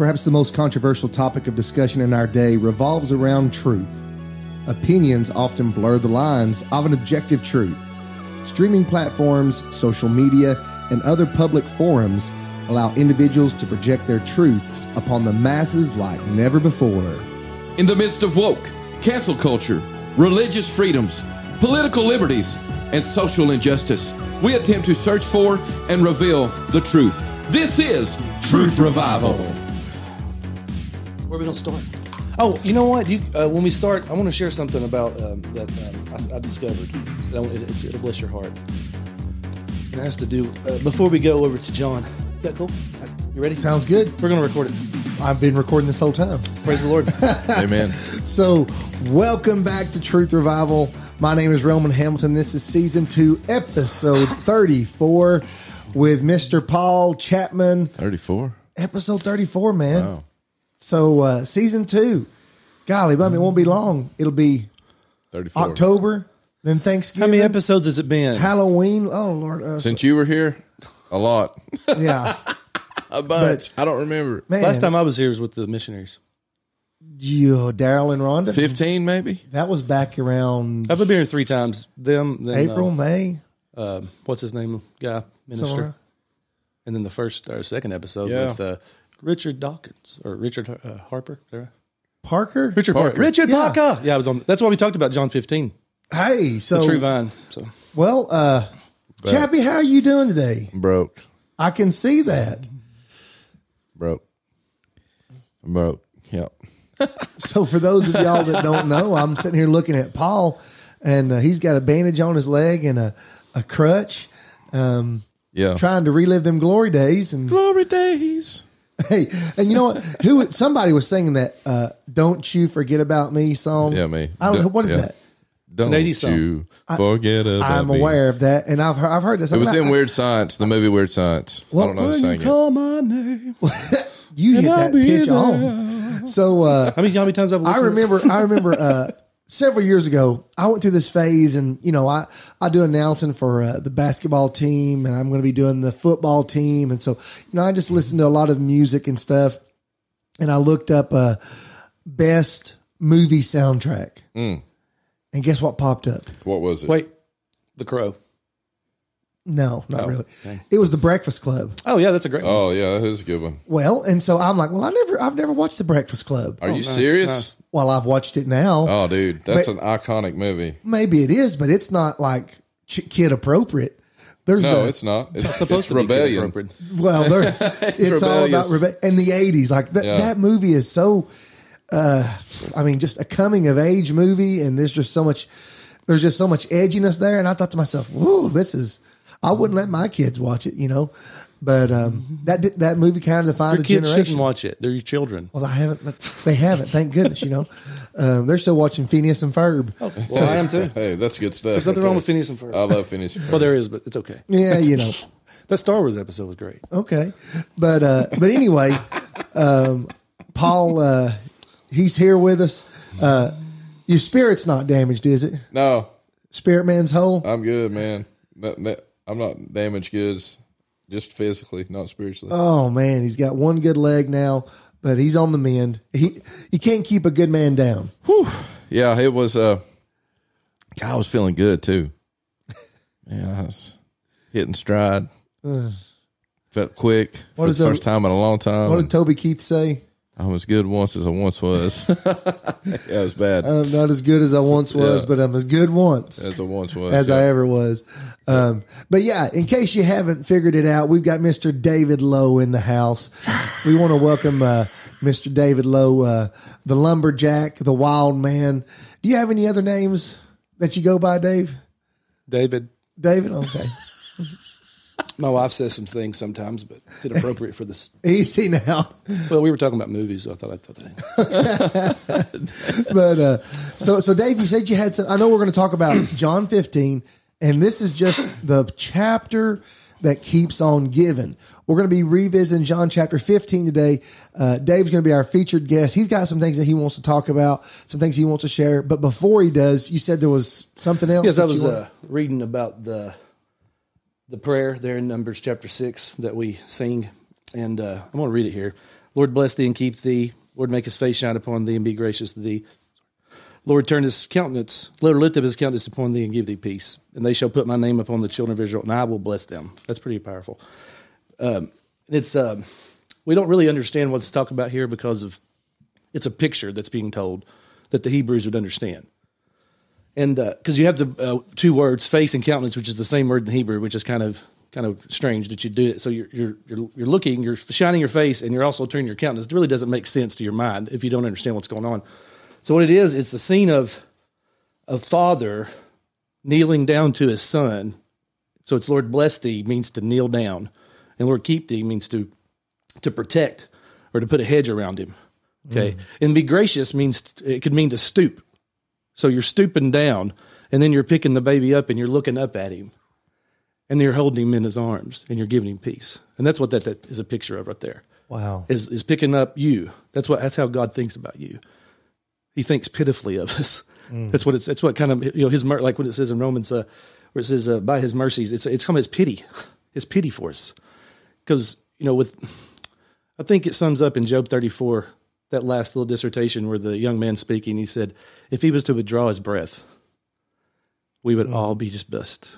Perhaps the most controversial topic of discussion in our day revolves around truth. Opinions often blur the lines of an objective truth. Streaming platforms, social media, and other public forums allow individuals to project their truths upon the masses like never before. In the midst of woke, cancel culture, religious freedoms, political liberties, and social injustice, we attempt to search for and reveal the truth. This is Truth Revival. Where are we gonna start? Oh, you know what? You, uh, when we start, I want to share something about um, that um, I, I discovered. That It, it, will bless your heart. It has to do. Uh, before we go over to John, is that cool? You ready? Sounds good. We're gonna record it. I've been recording this whole time. Praise the Lord. Amen. So, welcome back to Truth Revival. My name is Roman Hamilton. This is season two, episode 34 with Mr. Paul Chapman. 34. Episode 34, man. Wow. So, uh, season two. Golly, but it won't be long. It'll be 34. October, then Thanksgiving. How many episodes has it been? Halloween. Oh, Lord. Uh, Since you were here, a lot. yeah. A bunch. I don't remember. Man, Last time I was here was with the missionaries. you, Daryl and Rhonda. 15 maybe? That was back around I've been here three times. Them, then, April, May. Uh, uh, what's his name? Guy minister. somewhere. And then the first or second episode Yeah. with uh, Richard Dawkins or Richard uh, Harper. There. Parker. Richard Parker. Parker. Richard Yeah. Parker. Yeah, I was on. That's why we talked about John 15, Hey, the so true vine. So well, uh, Chappie, how are you doing today? Broke. I can see that. Broke. Broke. Yep. So for those of y'all that don't know, I'm sitting here looking at Paul, and uh, he's got a bandage on his leg and a a crutch, um, Yeah. trying to relive them glory days. And Glory days. hey, and you know what? Who somebody was singing that uh, "Don't You Forget About Me" song? Yeah, me. I don't know what is yeah. that. Don't 80s song. you forget about me. I'm me. aware of that, and I've heard, I've heard this. It was I- in I- Weird Science, the movie Weird Science. I don't know how to sing it. call my name. You hit I'll that pitch there. on. So uh, How many, how many times I've I listened? to this? remember. I remember uh, several years ago. I went through this phase, and you know, I I do announcing for uh, the basketball team, and I'm going to be doing the football team, and so you know, I just listened to a lot of music and stuff, and I looked up uh, best movie soundtrack, Mm. and guess what popped up? What was it? Wait, The Crow. No, not Oh, really. okay. It was the Breakfast Club. Oh yeah, that's a great. one. Oh, yeah, that is a good one. Well, and so I'm like, well, I never, I've never watched the Breakfast Club. Are you nice, serious? nice. Well, I've watched it now. Oh, dude, that's But- an iconic movie. Maybe it is, but it's not like ch- kid appropriate. There's No, a, it's not. It's, supposed it's to be rebellion. appropriate. well, there, it's, all about rebellion. rebe- in the '80s. Like that, Yeah. that movie is so. Uh, I mean, just a coming of age movie, and there's just so much. There's just so much edginess there, and I thought to myself, "Whoa, this is." I wouldn't let my kids watch it, you know, but um, that di- that movie kind of defined Your a kids generation. shouldn't watch it. They're your children. Well, I haven't. They haven't. Thank goodness. You know, um, they're still watching Phineas and Ferb. Well, I am too. Hey, that's good stuff. There's nothing right wrong there. with Phineas and Ferb. I love Phineas. and Ferb. Well, there is, but it's okay. Yeah, you know. That Star Wars episode was great. Okay, but uh, but anyway, um, Paul, uh, he's here with us. Uh, your spirit's not damaged, is it? no, Spirit man's whole. I'm good, man. Not- not- I'm not damaged goods, just physically, not spiritually. Oh man, he's got one good leg now, but he's on the mend. He he can't keep a good man down. yeah, it was. Uh, God, I was feeling good too. Yeah, I was hitting stride. Felt quick for the the- first time in a long time. What did Toby Keith say? I'm as good once as I once was. yeah, it was bad I'm not as good as I once was, Yeah. but I'm as good once. as I once was. as yeah. I ever was. Um, but yeah, in case you haven't figured it out, we've got Mr. David Lowe in the house. We want to welcome uh, Mr. David Lowe, uh, the lumberjack, the wild man. Do you have any other names that you go by, Dave? David, David? Okay. My wife says some things sometimes, but it's inappropriate for this. Easy now. Well, we were talking about movies, so I thought I'd throw that in. But uh, so, so Dave, you said you had some. I know we're going to talk about John 15, and this is just the chapter that keeps on giving. We're going to be revisiting John chapter 15 today. Uh, Dave's going to be our featured guest. He's got some things that he wants to talk about, some things he wants to share. But before he does, you said there was something else. Yes, I was uh, reading about the the prayer there in Numbers chapter six that we sing, and uh, I'm going to read it here. Lord bless thee and keep thee. Lord make his face shine upon thee and be gracious to thee. Lord turn his countenance, Lord lift up his countenance upon thee and give thee peace. And they shall put my name upon the children of Israel, and I will bless them. That's pretty powerful. Um, it's um, we don't really understand what's talking about here because of it's a picture that's being told that the Hebrews would understand. And because uh, you have the uh, two words, face and countenance, which is the same word in Hebrew, which is kind of kind of strange that you do it. So you're you're you're, you're looking, you're shining your face, and you're also turning your countenance. It really doesn't make sense to your mind if you don't understand what's going on. So what it is, it's a scene of a father kneeling down to his son. So it's Lord bless thee means to kneel down, and Lord keep thee means to to protect or to put a hedge around him. Okay, mm. and be gracious means it could mean to stoop. So you're stooping down, and then you're picking the baby up and you're looking up at him, and you're holding him in his arms and you're giving him peace. And that's what that, that is a picture of right there. Wow, is is picking up you. That's what that's how God thinks about you. He thinks pitifully of us. Mm. That's what it's. That's what kind of you know his like when it says in Romans uh, where it says uh, by his mercies. It's it's come as pity, his pity for us, because you know with I think it sums up in Job 34, that last little dissertation where the young man speaking, he said, if he was to withdraw his breath, we would all be just bust.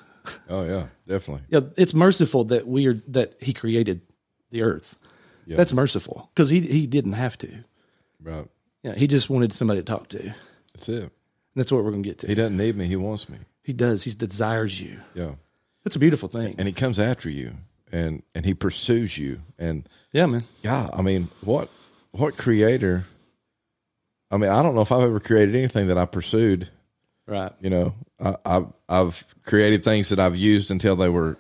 Oh yeah, definitely. Yeah, it's merciful that we are that he created the earth. Yeah. That's merciful because he he didn't have to. Right. Yeah, he just wanted somebody to talk to. That's it. And that's what we're going to get to. He doesn't need me. He wants me. He does. He desires you. Yeah. That's a beautiful thing. And he comes after you and and he pursues you and yeah man yeah i mean what what creator i mean i don't know if i've ever created anything that i pursued. Right. You know I, have i've created things that i've used until they were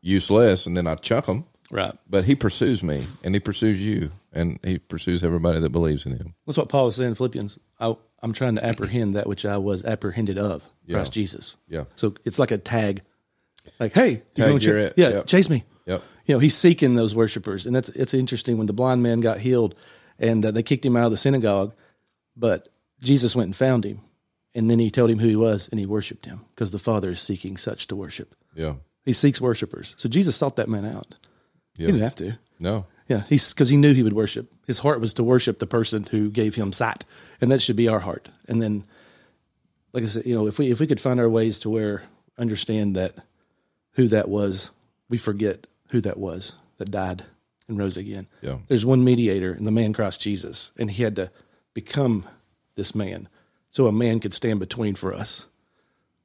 useless and then i chuck them right. But he pursues me and he pursues you and he pursues everybody that believes in him. That's what paul was saying in philippians. I, i'm trying to apprehend that which i was apprehended of yeah. christ jesus. Yeah. So it's like a tag. Like hey tag, you are ch- yeah yep. chase me. Yep. You know, he's seeking those worshipers, and that's it's interesting. When the blind man got healed, and uh, they kicked him out of the synagogue, but Jesus went and found him, and then he told him who he was, and he worshipped him because the Father is seeking such to worship. Yeah. He seeks worshipers. So Jesus sought that man out. Yeah. He didn't have to. No. Yeah, he's because he knew he would worship. His heart was to worship the person who gave him sight, and that should be our heart. And then, like I said, you know, if we if we could find our ways to where understand that who that was, we forget who that was that died and rose again. Yeah. There's one mediator, and the man Christ Jesus, and he had to become this man so a man could stand between for us.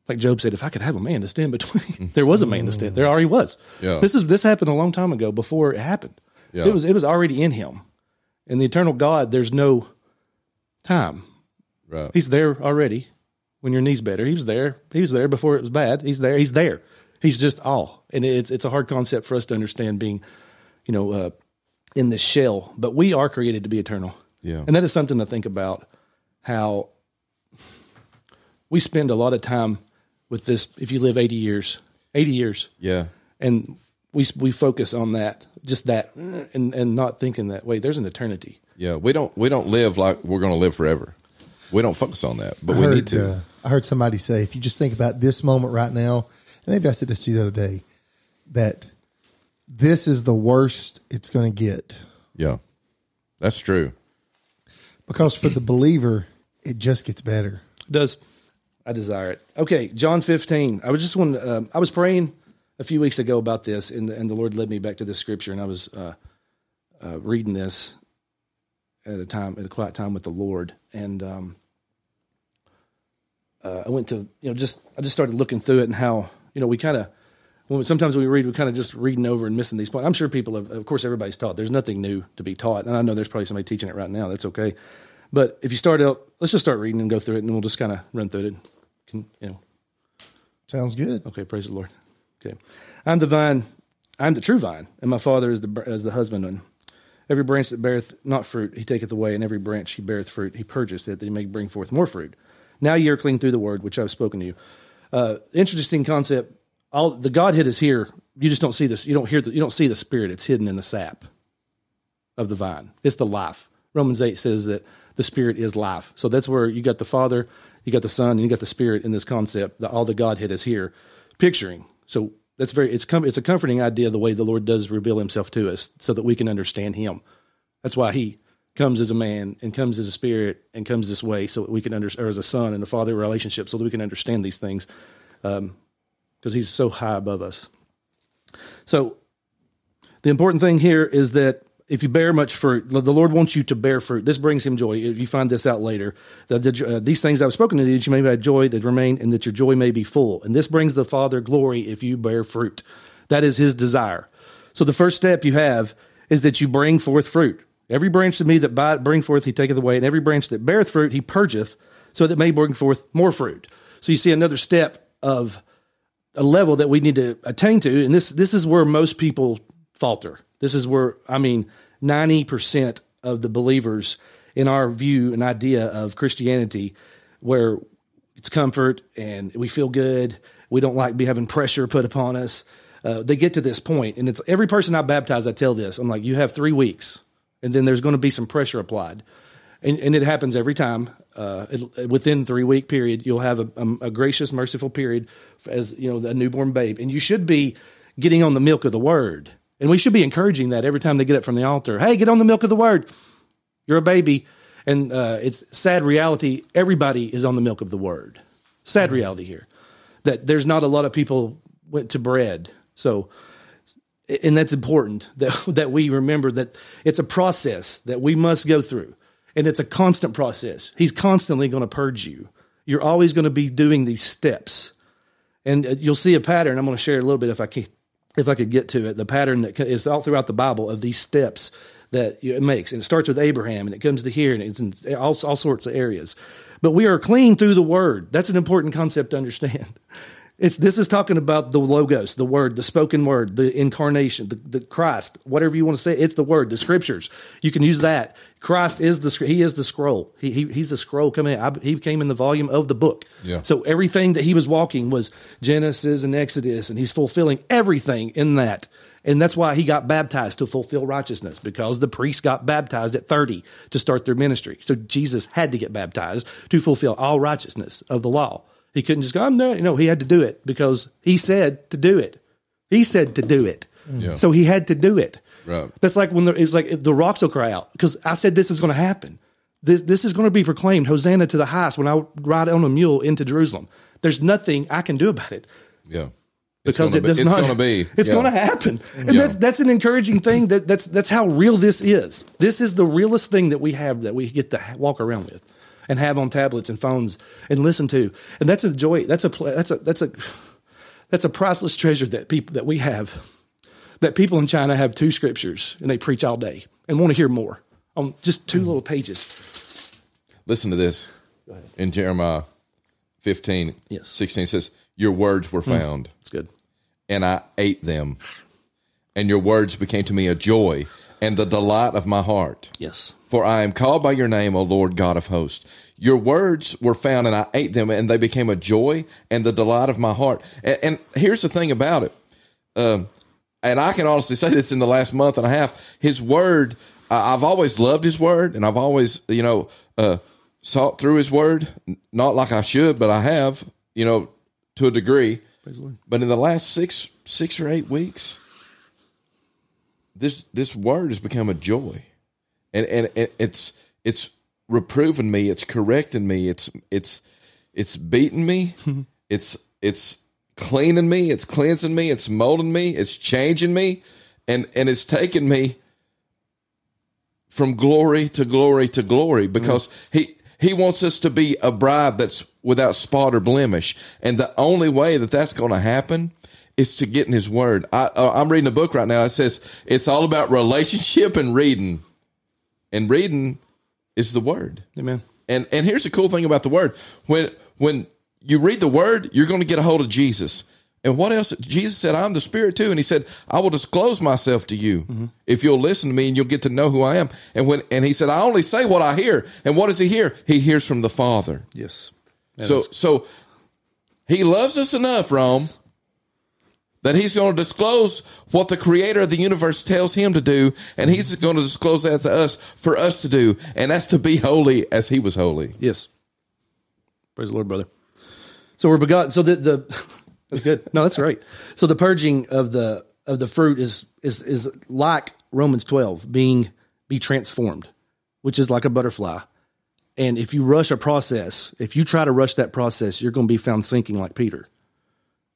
Like Job said, if I could have a man to stand between, there was a man to stand. There already was. Yeah. This is this happened a long time ago before it happened. Yeah. It was it was already in him. In the eternal God, there's no time. Right. He's there already. When your knee's better, he was there. He was there before it was bad. He's there. He's there. He's just all, and it's it's a hard concept for us to understand. Being, you know, uh, in this shell, but we are created to be eternal. Yeah, and that is something to think about. How we spend a lot of time with this. If you live eighty years, eighty years, yeah, and we we focus on that, just that, and and not thinking that wait, there's an eternity. Yeah, we don't we don't live like we're going to live forever. We don't focus on that, but I we heard, need to. Uh, I heard somebody say, if you just think about this moment right now, and maybe I said this to you the other day that this is the worst it's going to get. Yeah, that's true. Because for the believer, it just gets better. It does. I desire it. Okay, John 15. I was just one. Um, I was praying a few weeks ago about this, and, and the Lord led me back to this scripture, and I was uh, uh, reading this at a time, at a quiet time with the Lord, and um, uh, I went to you know just I just started looking through it and how you know, we kind of when sometimes when we read, we're kind of just reading over and missing these points. I'm sure people have, of course, everybody's taught. There's nothing new to be taught, and I know there's probably somebody teaching it right now. That's okay. But if you start out, let's just start reading and go through it, and we'll just kind of run through it. Can, you know, sounds good. Okay, praise the Lord. Okay, I'm the vine. I'm the true vine, and my Father is the as the husbandman. Every branch that beareth not fruit, he taketh away, and every branch he beareth fruit, he purgeth it, that he may bring forth more fruit. Now ye are clean through the word which I have spoken to you. Uh, interesting concept. All the Godhead is here. You just don't see this. You don't hear. The, you don't see the Spirit. It's hidden in the sap of the vine. It's the life. Romans eight says that the Spirit is life. So that's where you got the Father, you got the Son, and you got the Spirit in this concept. That all the Godhead is here, picturing. So that's very. It's com- It's a comforting idea the way the Lord does reveal Himself to us, so that we can understand Him. That's why he comes as a man and comes as a spirit and comes this way so that we can understand, or as a son and a father relationship so that we can understand these things um, because he's so high above us. So the important thing here is that if you bear much fruit, the Lord wants you to bear fruit. This brings him joy. If you find this out later, that uh, these things I've spoken to you, that you may have joy that remain and that your joy may be full. And this brings the Father glory if you bear fruit. That is his desire. So the first step you have is that you bring forth fruit. Every branch of me that by, bring forth, he taketh away, and every branch that beareth fruit, he purgeth, so that may bring forth more fruit. So you see another step of a level that we need to attain to, and this this is where most people falter. This is where I mean, ninety percent of the believers, in our view and idea of Christianity, where it's comfort and we feel good, we don't like be having pressure put upon us. Uh, they get to this point, and it's every person I baptize. I tell this. I'm like, you have three weeks and then there's going to be some pressure applied. And, and it happens every time. Uh, within three week period, you'll have a, a, a, gracious, merciful period as you know a newborn babe, and you should be getting on the milk of the word. And we should be encouraging that every time they get up from the altar. Hey, get on the milk of the word. You're a baby, and uh, it's sad reality. Everybody is on the milk of the word. Sad reality here that there's not a lot of people went to bread. So and that's important that that we remember that it's a process that we must go through and it's a constant process. He's constantly going to purge you. You're always going to be doing these steps. And uh, you'll see a pattern. I'm going to share a little bit if i can if i could get to it. The pattern that is all throughout the bible of these steps that it makes. And it starts with abraham and it comes to here and it's in all, all sorts of areas. But we are clean through the word. That's an important concept to understand It's this is talking about the logos, the word, the spoken word, the incarnation, the, the Christ, whatever you want to say. It's the word, the scriptures. You can use that. Christ is the he is the scroll. He, he he's the scroll coming. I, he came in the volume of the book. Yeah. So everything that he was walking was Genesis and Exodus, and he's fulfilling everything in that. And that's why he got baptized to fulfill righteousness because the priests got baptized at 30 to start their ministry. So Jesus had to get baptized to fulfill all righteousness of the law. He couldn't just go, I'm there. You know, he had to do it because he said to do it. He said to do it. Yeah. So he had to do it. Right. That's like when it's like the rocks will cry out because I said this is going to happen. This, this is going to be proclaimed, Hosanna to the highest, when I ride on a mule into Jerusalem. There's nothing I can do about it. Yeah. because it does be, not. It's going to be. It's yeah. going to happen, and yeah. that's that's an encouraging thing. That that's that's how real this is. This is the realest thing that we have that we get to walk around with and have on tablets and phones and listen to. And that's a joy. That's a that's a that's a that's a priceless treasure that people that we have. That people in China have two scriptures and they preach all day and want to hear more on just two little pages. Listen to this in Jeremiah 15, yes. 16 says, Your words were found. Mm, that's good. And I ate them. And your words became to me a joy and the delight of my heart. Yes. For I am called by your name, O Lord God of hosts. Your words were found, and I ate them, and they became a joy and the delight of my heart. And, and here's the thing about it, um, and I can honestly say this in the last month and a half. His word, I've always loved his word, and I've always, you know, uh, sought through his word. Not like I should, but I have, you know, to a degree. But in the last six, six or eight weeks, this this word has become a joy, and and, it's it's reproving me, it's correcting me, it's it's it's beating me, it's it's cleaning me, it's cleansing me, it's molding me, it's changing me, and and it's taking me from glory to glory to glory because mm. he he wants us to be a bride that's without spot or blemish, and the only way that that's going to happen is to get in his word. I, uh, I'm reading a book right now. It says it's all about relationship and reading. And reading is the word. Amen. And and here's the cool thing about the word. When when you read the word, you're going to get a hold of Jesus. And what else? Jesus said, I'm the Spirit too. And he said, I will disclose myself to you mm-hmm. if you'll listen to me and you'll get to know who I am. And when and he said, I only say what I hear. And what does he hear? He hears from the Father. Yes. so so he loves us enough, Rome, yes that he's going to disclose what the creator of the universe tells him to do, and he's mm-hmm. going to disclose that to us for us to do, and that's to be holy as he was holy. Yes. Praise the Lord, brother. So we're begotten. So the, the that's good. No, that's right. So the purging of the of the fruit is is is like Romans twelve, being be transformed, which is like a butterfly. And if you rush a process, if you try to rush that process, you're going to be found sinking like Peter.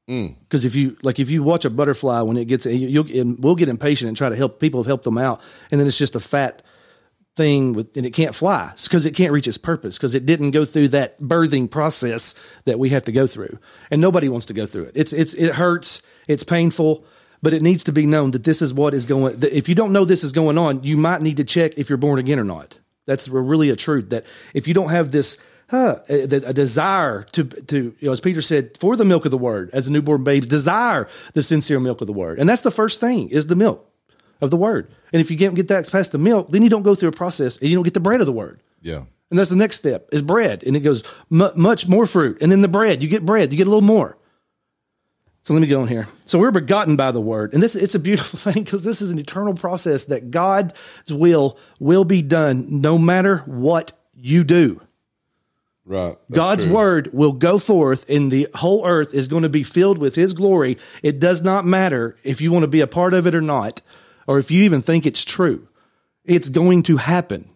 Mm. Because if you like, if you watch a butterfly when it gets, you- you'll and we'll get impatient and try to help people have helped them out, and then it's just a fat thing with, and it can't fly because it can't reach its purpose because it didn't go through that birthing process that we have to go through, and nobody wants to go through it. It's it's it hurts, it's painful, but it needs to be known that this is what is going. If you don't know this is going on, you might need to check if you're born again or not. That's really a truth that if you don't have this huh, a, a desire to to you know, as Peter said, for the milk of the word, as a newborn baby, desire the sincere milk of the word, and that's the first thing is the milk of the word. And if you can't get that past the milk, then you don't go through a process and you don't get the bread of the word. Yeah. And that's the next step is bread. And it goes mu much more fruit. And then the bread, you get bread, you get a little more. So let me go on here. So we're begotten by the word. And this it's a beautiful thing because this is an eternal process that God's will will be done no matter what you do. Right. God's true. word will go forth and the whole earth is going to be filled with his glory. It does not matter if you want to be a part of it or not, or if you even think it's true. It's going to happen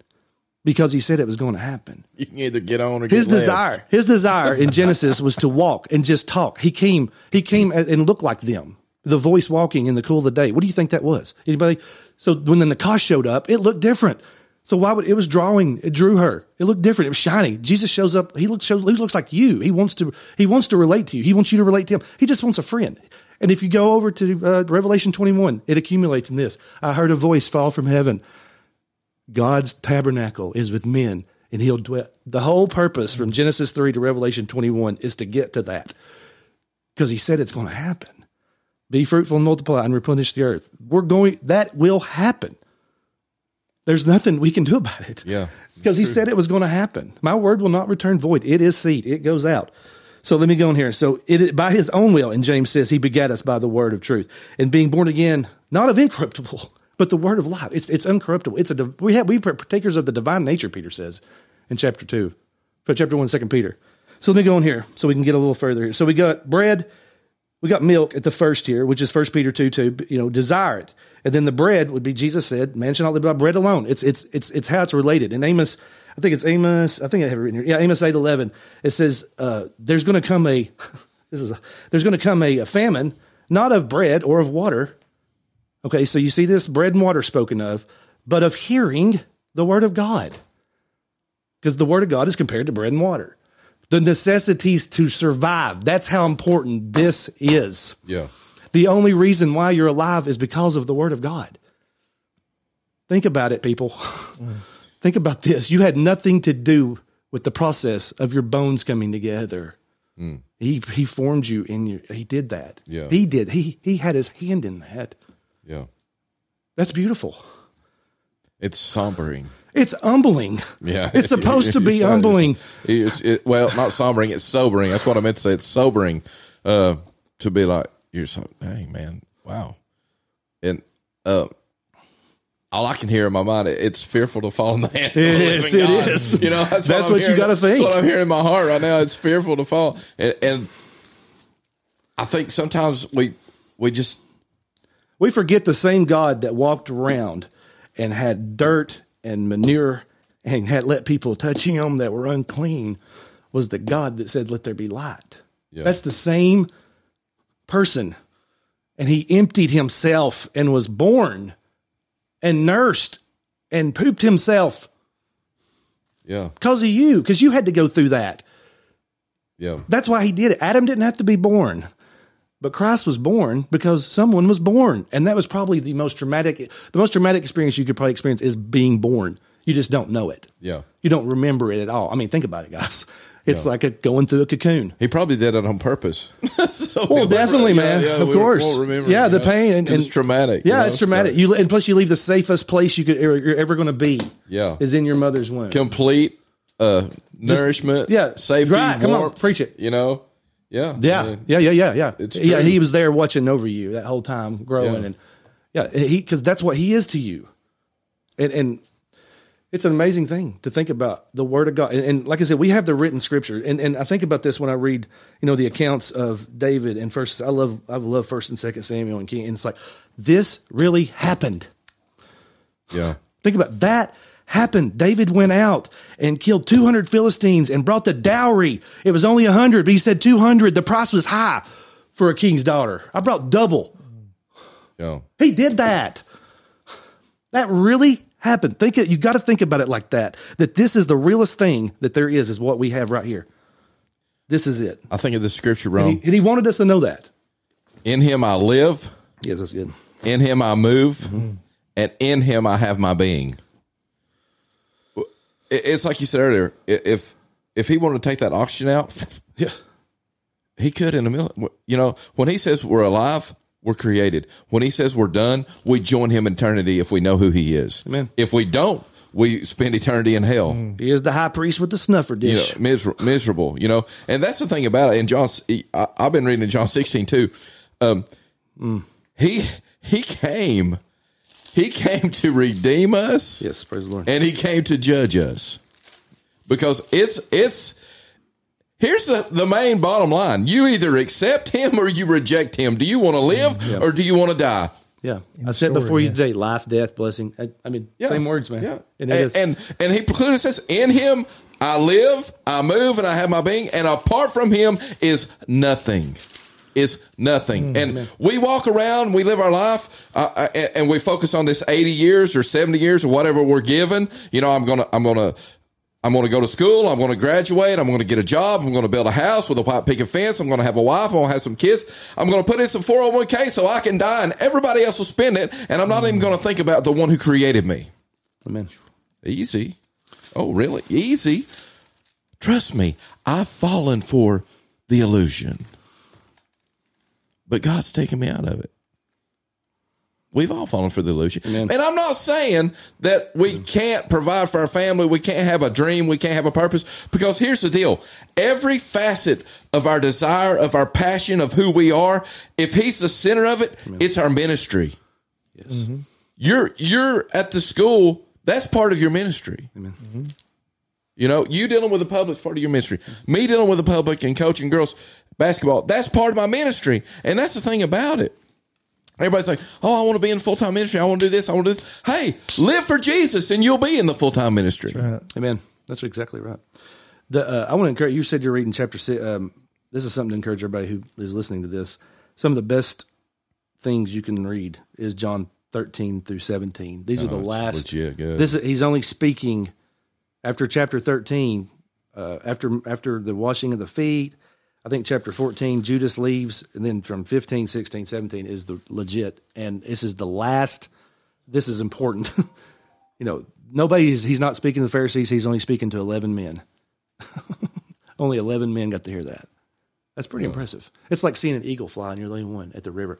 because he said it was going to happen. You can either get on or get His left. desire, his desire in Genesis was to walk and just talk. He came, he came and looked like them. The voice walking in the cool of the day. What do you think that was? Anybody? So when the Nakash showed up, it looked different. So why would it was drawing? It drew her. It looked different. It was shiny. Jesus shows up. He looks shows, he looks like you. He wants to he wants to relate to you. He wants you to relate to him. He just wants a friend. And if you go over to uh, Revelation twenty one, it accumulates in this. I heard a voice fall from heaven. God's tabernacle is with men and he'll dwell. The whole purpose from Genesis 3 to Revelation 21 is to get to that because he said it's going to happen. Be fruitful and multiply and replenish the earth. We're going, that will happen. There's nothing we can do about it. Yeah. Because he said it was going to happen. My word will not return void. It is seed. It goes out. So let me go in here. So it by his own will, and James says he begat us by the word of truth, and being born again, not of incorruptible, but the word of life. It's it's uncorruptible. It's a we have we partakers of the divine nature. Peter says in chapter two, chapter one, second Peter. So let me go in here so we can get a little further here. So we got bread, we got milk at the first here, which is First Peter two two. You know, desire it, and then the bread would be Jesus said, "Man shall not live by bread alone." It's it's it's it's how it's related. And Amos, I think it's Amos. I think I have it written here. Yeah, Amos eight eleven. It says, uh, "There's going to come a this is a, there's going to come a, a famine, not of bread or of water." Okay, so you see this bread and water spoken of, but of hearing the word of God, because the word of God is compared to bread and water. The necessities to survive. That's how important this is. Yeah. The only reason why you're alive is because of the word of God. Think about it, people. Think about this. You had nothing to do with the process of your bones coming together. He he formed you in your he did that. Yeah. He did. He he had his hand in that. Yeah. That's beautiful. It's sombering. It's humbling. Yeah. It's supposed to be humbling. It's, it, well, not sombering. It's sobering. That's what I meant to say. It's sobering uh, to be like, you're so, dang, man. Wow. And uh, all I can hear in my mind, it's fearful to fall in the hands of the It living is, it God. is. You know, that's, That's I'm what you gotta think. That's what I'm hearing in my heart right now. It's fearful to fall. And, and I think sometimes we, we just, We forget the same God that walked around and had dirt and manure and had let people touch him that were unclean was the God that said, Let there be light. Yeah. That's the same person. And he emptied himself and was born and nursed and pooped himself yeah, because of you, because you had to go through that. yeah, That's why he did it. Adam didn't have to be born, but Christ was born because someone was born, and that was probably the most traumatic. The most traumatic experience you could probably experience is being born. You just don't know it. yeah. You don't remember it at all. I mean, think about it, guys. It's like a, going through a cocoon. He probably did it on purpose. So Well, we'll definitely, never- man. yeah, yeah, of we course. remember, yeah, the pain and, it's traumatic. Yeah, you know? it's traumatic. Right. You and plus you leave the safest place you could you're ever going to be. Yeah. is in your mother's womb. complete uh, nourishment, yeah, safety, right, come on, preach it. You know, yeah, Yeah, I mean, yeah, yeah, yeah, yeah. Yeah, he was there watching over you that whole time, growing, Yeah. and yeah, he because that's what he is to you, and and it's an amazing thing to think about the Word of God, and, and like I said, we have the written Scripture, and and I think about this when I read, you know, the accounts of David and First. I love I love First and Second Samuel and King, and it's like this really happened. yeah, Think about that happened. David went out and killed 200 Philistines and brought the dowry. It was only 100, but he said 200. The price was high for a king's daughter. I brought double. Yeah. He did that. That really happened. Think it, you got to think about it like that. That this is the realest thing that there is, is what we have right here. This is it. I think of the scripture And he, and he wanted us to know that. In him I live, Yes, that's good. in him I move, Mm-hmm. and in him I have my being. It's like you said earlier. If if he wanted to take that oxygen out, Yeah. he could in a minute. You know, when he says we're alive, we're created. When he says we're done, we join him in eternity if we know who he is. Amen. If we don't, we spend eternity in hell. He is the high priest with the snuffer you know, dish. miser- miserable, you know, and that's the thing about it. And John, I, I've been reading in John sixteen too. Um, He he came, he came to redeem us, yes, praise the Lord. and he came to judge us, because it's it's. Here's the, the main bottom line. You either accept him or you reject him. Do you want to live or do you want to die? yeah. I said story, before you yeah. today, life, death, blessing. I, I mean, same words, man. Yeah. And And, and, and he clearly says, in him I live, I move, and I have my being, and apart from him is nothing. Is nothing. and we walk around, we live our life, uh, uh, and, and we focus on this 80 years or 70 years or whatever we're given. You know, I'm going to, I'm going to, I'm going to go to school. I'm going to graduate. I'm going to get a job. I'm going to build a house with a white picket fence. I'm going to have a wife. I'm going to have some kids. I'm going to put in some 401k so I can die and everybody else will spend it. And I'm not even going to think about the one who created me. Amen. Easy. Oh, really? Easy. Trust me, I've fallen for the illusion. But God's taken me out of it. We've all fallen for the illusion. Amen. And I'm not saying that we mm-hmm. can't provide for our family, we can't have a dream, we can't have a purpose. Because here's the deal every facet of our desire, of our passion, of who we are, if He's the center of it, it's our ministry. Yes. Mm-hmm. You're you're at the school. That's part of your ministry. Amen. Mm-hmm. You know, you dealing with the public is part of your ministry. Me dealing with the public and coaching girls basketball, that's part of my ministry. And that's the thing about it. Everybody's like, oh, I want to be in full time ministry. I want to do this. I want to do this. Hey, live for Jesus and you'll be in the full time ministry. Right. Amen. That's exactly right. The uh, I want to encourage. You said you're reading chapter six. Um, this is something to encourage everybody who is listening to this. Some of the best things you can read is John 13 through 17. These are the Oh, last. legit. This is, he's only speaking after chapter 13. Uh, after after the washing of the feet, I think chapter 14, Judas leaves, and then from 15, 16, 17 is the legit, and this is the last. This is important. you know, nobody is, he's not speaking to the Pharisees, he's only speaking to 11 men. only 11 men got to hear that. That's pretty impressive. It's like seeing an eagle fly and you're the only one at the river.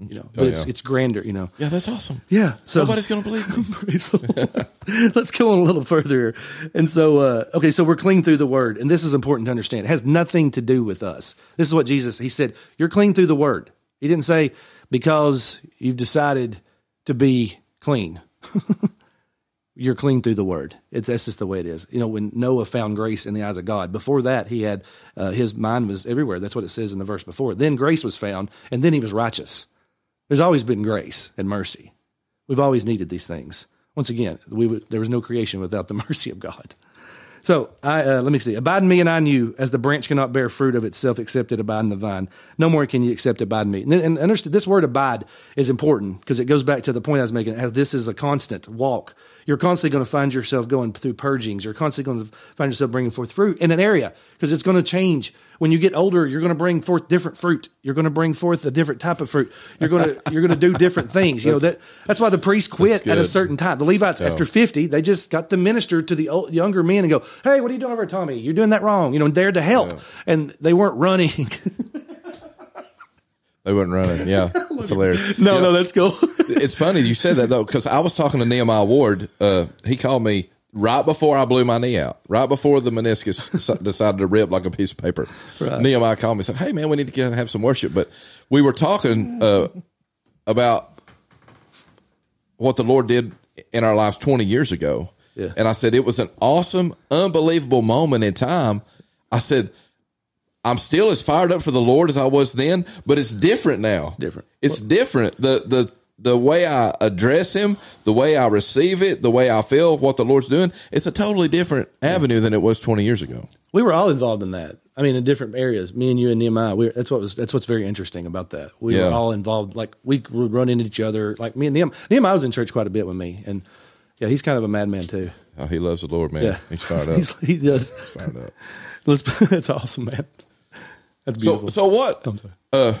You know, but Oh, it's yeah. it's grander, you know. Yeah, that's awesome. Yeah. So Nobody's going to believe me. Praise the Lord. Let's go on a little further. And so, uh, okay, so we're clean through the word, and this is important to understand. It has nothing to do with us. This is what Jesus he said. You're clean through the word. He didn't say because you've decided to be clean. You're clean through the word. It's that's just the way it is. You know, when Noah found grace in the eyes of God, before that he had uh, his mind was everywhere. That's what it says in the verse before. Then grace was found, and then he was righteous. There's always been grace and mercy. We've always needed these things. Once again, we there was no creation without the mercy of God. So I uh, let me see. Abide in me, and I in you, as the branch cannot bear fruit of itself except it abide in the vine. No more can you accept abide in me. And, and understand this word abide is important because it goes back to the point I was making. As this is a constant walk, you're constantly going to find yourself going through purgings. You're constantly going to find yourself bringing forth fruit in an area because it's going to change. When you get older, you're going to bring forth different fruit. You're going to bring forth a different type of fruit. You're going to you're going to do different things. You know that that's why the priests quit at a certain time. The Levites after 50, they just got to minister to the old, younger men and go, "Hey, what are you doing over there, Tommy? You're doing that wrong." You know, and they're to help, and they weren't running. They weren't running. Yeah, it's hilarious. no, You know, no, that's cool. it's funny you said that though, because I was talking to Nehemiah Ward. Uh, he called me right before I blew my knee out, right before the meniscus decided to rip like a piece of paper. Nehemiah called me and said, "Hey man, we need to get have some worship." But we were talking uh, about what the Lord did in our lives 20 years ago. Yeah. And I said, it was an awesome, unbelievable moment in time. I said, I'm still as fired up for the Lord as I was then, but it's different now. different. It's different. The, the, the way I address him, the way I receive it, the way I feel what the Lord's doing, it's a totally different avenue than it was 20 years ago. We were all involved in that. I mean, in different areas. Me and you and Nehemiah. We, that's what was. That's what's very interesting about that. We Yeah. were all involved. Like we would run into each other. Like me and Nehemiah. Nehemiah was in church quite a bit with me, and yeah, he's kind of a madman too. Oh, he loves the Lord, man. Yeah, He's fired up. He's- he does. fired up. Let's, that's awesome, man. That's So, beautiful. so what? I'm sorry. Uh,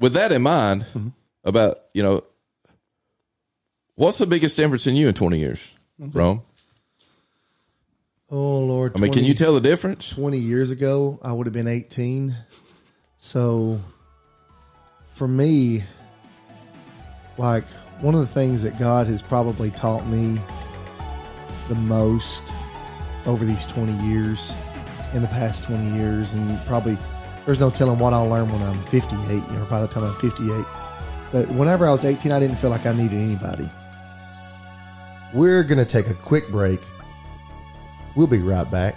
with that in mind, Mm-hmm. about you know, what's the biggest difference in you in 20 years, Rome? Oh Lord! I mean, can you tell the difference? 20 years ago, I would have been 18. So for me, like one of the things that God has probably taught me the most over these 20 years, in the past 20 years, and probably there's no telling what I'll learn when I'm 58, you know, by the time I'm 58. But whenever I was 18, I didn't feel like I needed anybody. We're going to take a quick break. We'll be right back.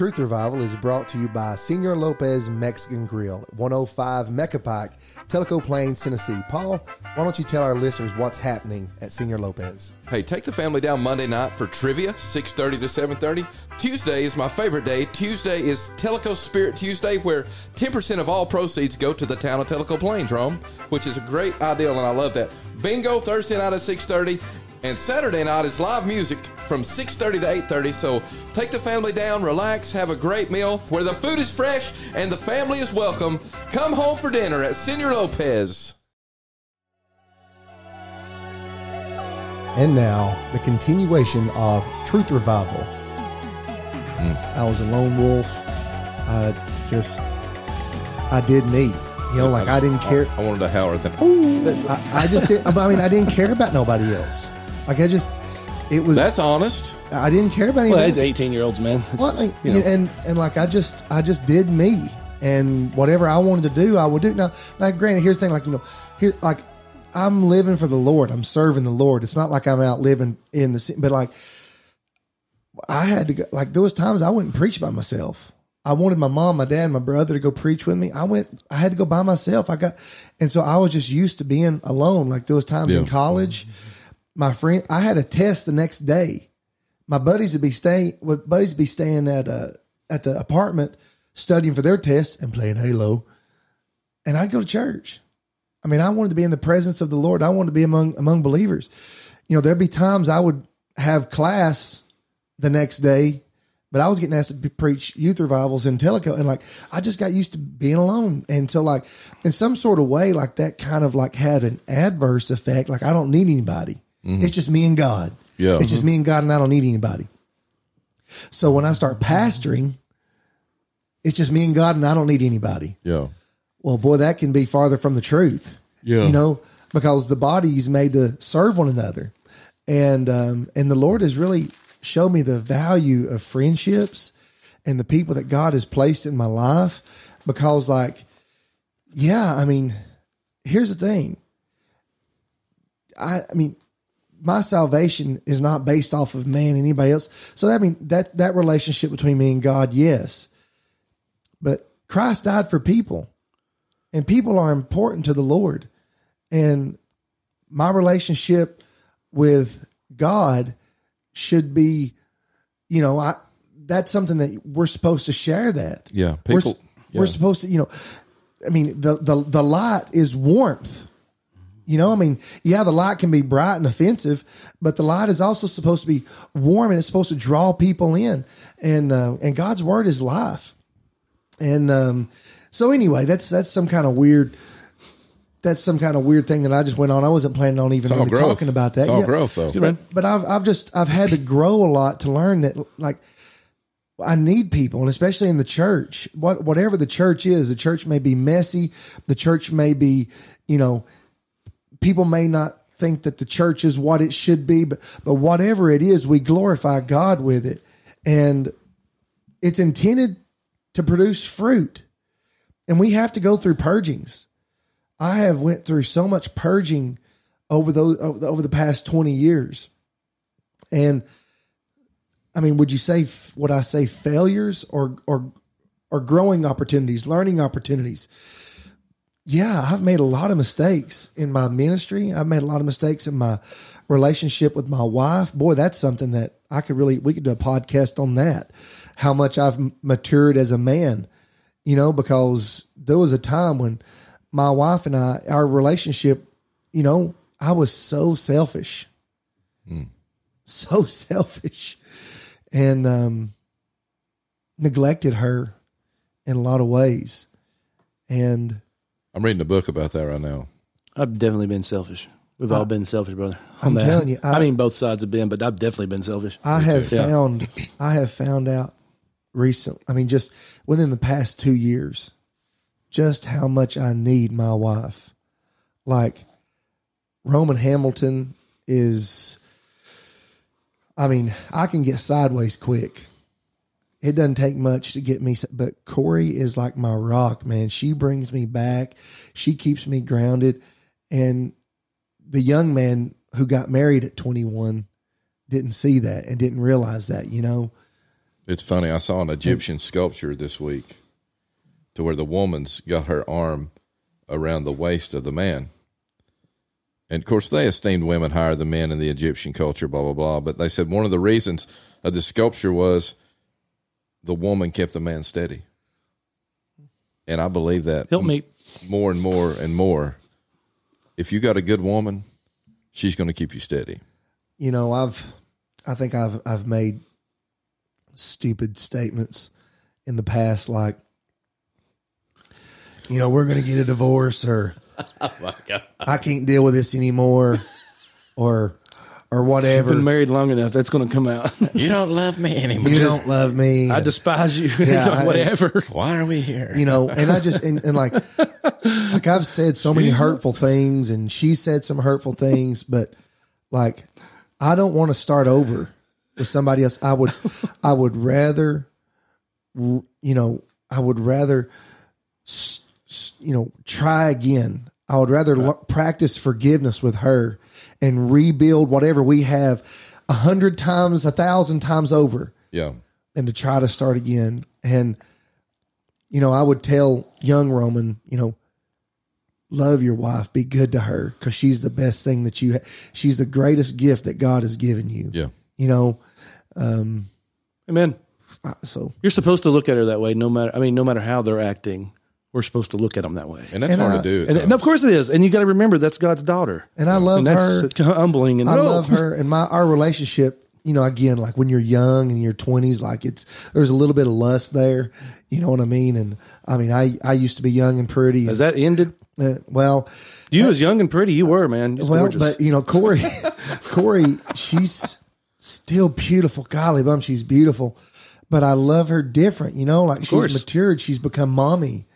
Truth Revival is brought to you by Senor Lopez Mexican Grill, 105 Mecca Pike, Tellico Plains, Tennessee. Paul, why don't you tell our listeners what's happening at Senor Lopez? Hey, take the family down Monday night for trivia, 6.30 to 7.30. Tuesday is my favorite day. Tuesday is Tellico Spirit Tuesday, where 10% of all proceeds go to the town of Tellico Plains, Rome, which is a great ideal, and I love that. Bingo Thursday night at 6.30, and Saturday night is live music from 6.30 to 8.30. So take the family down, relax, have a great meal where the food is fresh and the family is welcome. Come home for dinner at Senor Lopez. And now, the continuation of Truth Revival. Mm. I was a lone wolf. I just, I did me. You know, like I didn't care. I wanted to holler at them. I, I just did. I mean, I didn't care about nobody else. Like I just, it was. That's honest. I didn't care about well, anybody. it's 18 year olds, man. Well, like, you know. and and like I just I just did me, and whatever I wanted to do, I would do. Now, now, granted, here's the thing: like you know, here, like I'm living for the Lord. I'm serving the Lord. It's not like I'm out living in the, ci- but like I had to go. Like there was times I wouldn't preach by myself. I wanted my mom, my dad, my brother to go preach with me. I went. I had to go by myself. I got, and so I was just used to being alone. Like there was times in Yeah. college, my friend, I had a test the next day my buddies would be staying buddies would be staying at uh at the apartment studying for their test and playing Halo. And I'd go to church. I mean, I wanted to be in the presence of the Lord. I wanted to be among among believers. You know, there'd be times I would have class the next day, but I was getting asked to preach youth revivals in Tellico, and like I just got used to being alone. And so, like in some sort of way, like that kind of like had an adverse effect. Like I don't need anybody. It's just me and God. Yeah. it's just me and God, and I don't need anybody. So when I start pastoring, it's just me and God, and I don't need anybody. Yeah. Well, boy, that can be farther from the truth. Yeah. You know, because the body is made to serve one another. And um, and the Lord has really showed me the value of friendships and the people that God has placed in my life. Because like, yeah, I mean, here's the thing. I I mean, my salvation is not based off of man and anybody else. So that mean that that relationship between me and God, yes. But Christ died for people and people are important to the Lord. And my relationship with God should be, you know, I that's something that we're supposed to share that. Yeah, We're, people- we're supposed to, you know, I mean, the the the light is warmth. You know, I mean, yeah, the light can be bright and offensive, but the light is also supposed to be warm and it's supposed to draw people in. And uh, and God's word is life. And um, so anyway, that's that's some kind of weird. That's some kind of weird thing that I just went on. I wasn't planning on even really talking about that. It's all growth, though. Good, man. But I've I've just I've had to grow a lot to learn that like I need people, and especially in the church. What whatever the church is, the church may be messy. The church may be, you know, people may not think that the church is what it should be, but but whatever it is, we glorify God with it, and it's intended to produce fruit, and we have to go through purgings. I have went through so much purging over those over the past twenty years, and I mean, would you say would I say failures or or or growing opportunities, learning opportunities? Yeah, I've made a lot of mistakes in my ministry. I've made a lot of mistakes in my relationship with my wife. Boy, that's something that I could really we could do a podcast on that. How much I've matured as a man, you know, because there was a time when my wife and I, our relationship, you know, I was so selfish, so selfish, and um, neglected her in a lot of ways. And I'm reading a book about that right now. I've definitely been selfish. We've all been selfish, brother. I'm that. telling you, I- I, mean, both sides have been, but I've definitely been selfish. I have Yeah. found, I have found out recently. I mean, just within the past two years, just how much I need my wife. Like Roman Hamilton is. I mean, I can get sideways quick. It doesn't take much to get me, but Corey is like my rock, man. She brings me back. She keeps me grounded. And the young man who got married at 21 didn't see that and didn't realize that, you know. It's funny. I saw an Egyptian sculpture this week to where the woman's got her arm around the waist of the man. And of course, they esteemed women higher than men in the Egyptian culture, blah, blah, blah. But they said one of the reasons of the sculpture was the woman kept the man steady. And I believe that Help me. more and more and more. If you got a good woman, she's going to keep you steady. You know, I've I think I've I've made stupid statements in the past like you know, we're going to get a divorce or oh I can't deal with this anymore or or whatever. Been married long enough. That's going to come out. You don't love me anymore. you don't love me. I despise you. Yeah, I- whatever. Why are we here? you know, and I just and, and like like I've said so many hurtful things and she said some hurtful things, but like I don't want to start over with somebody else. I would I would rather you know, I would rather s- s- you know, try again. I would rather lo- practice forgiveness with her and rebuild whatever we have a hundred times, a thousand times over yeah. than to try to start again. And, you know, I would tell young Roman, you know, love your wife, be good to her because she's the best thing that you, ha- she's the greatest gift that God has given you. Yeah. You know, um, Amen. I- so You're supposed to look at her that way, no matter. I mean, no matter how they're acting, we're supposed to look at them that way. And that's And hard I- to do. at And, and of course it is. And you got to remember that's God's daughter. and I love and her. that's humbling. And I oh, love her and my our relationship. You know, again, like when you're young and your twenties, like it's there's a little bit of lust there. You know what I mean? And I mean, I I used to be young and pretty. Has that ended? uh, well, You was young and pretty. You were man. It's well, gorgeous. but you know, Corey, Corey, she's still beautiful. Golly bum, she's beautiful. But I love her different. You know, like she's course. matured. She's become mommy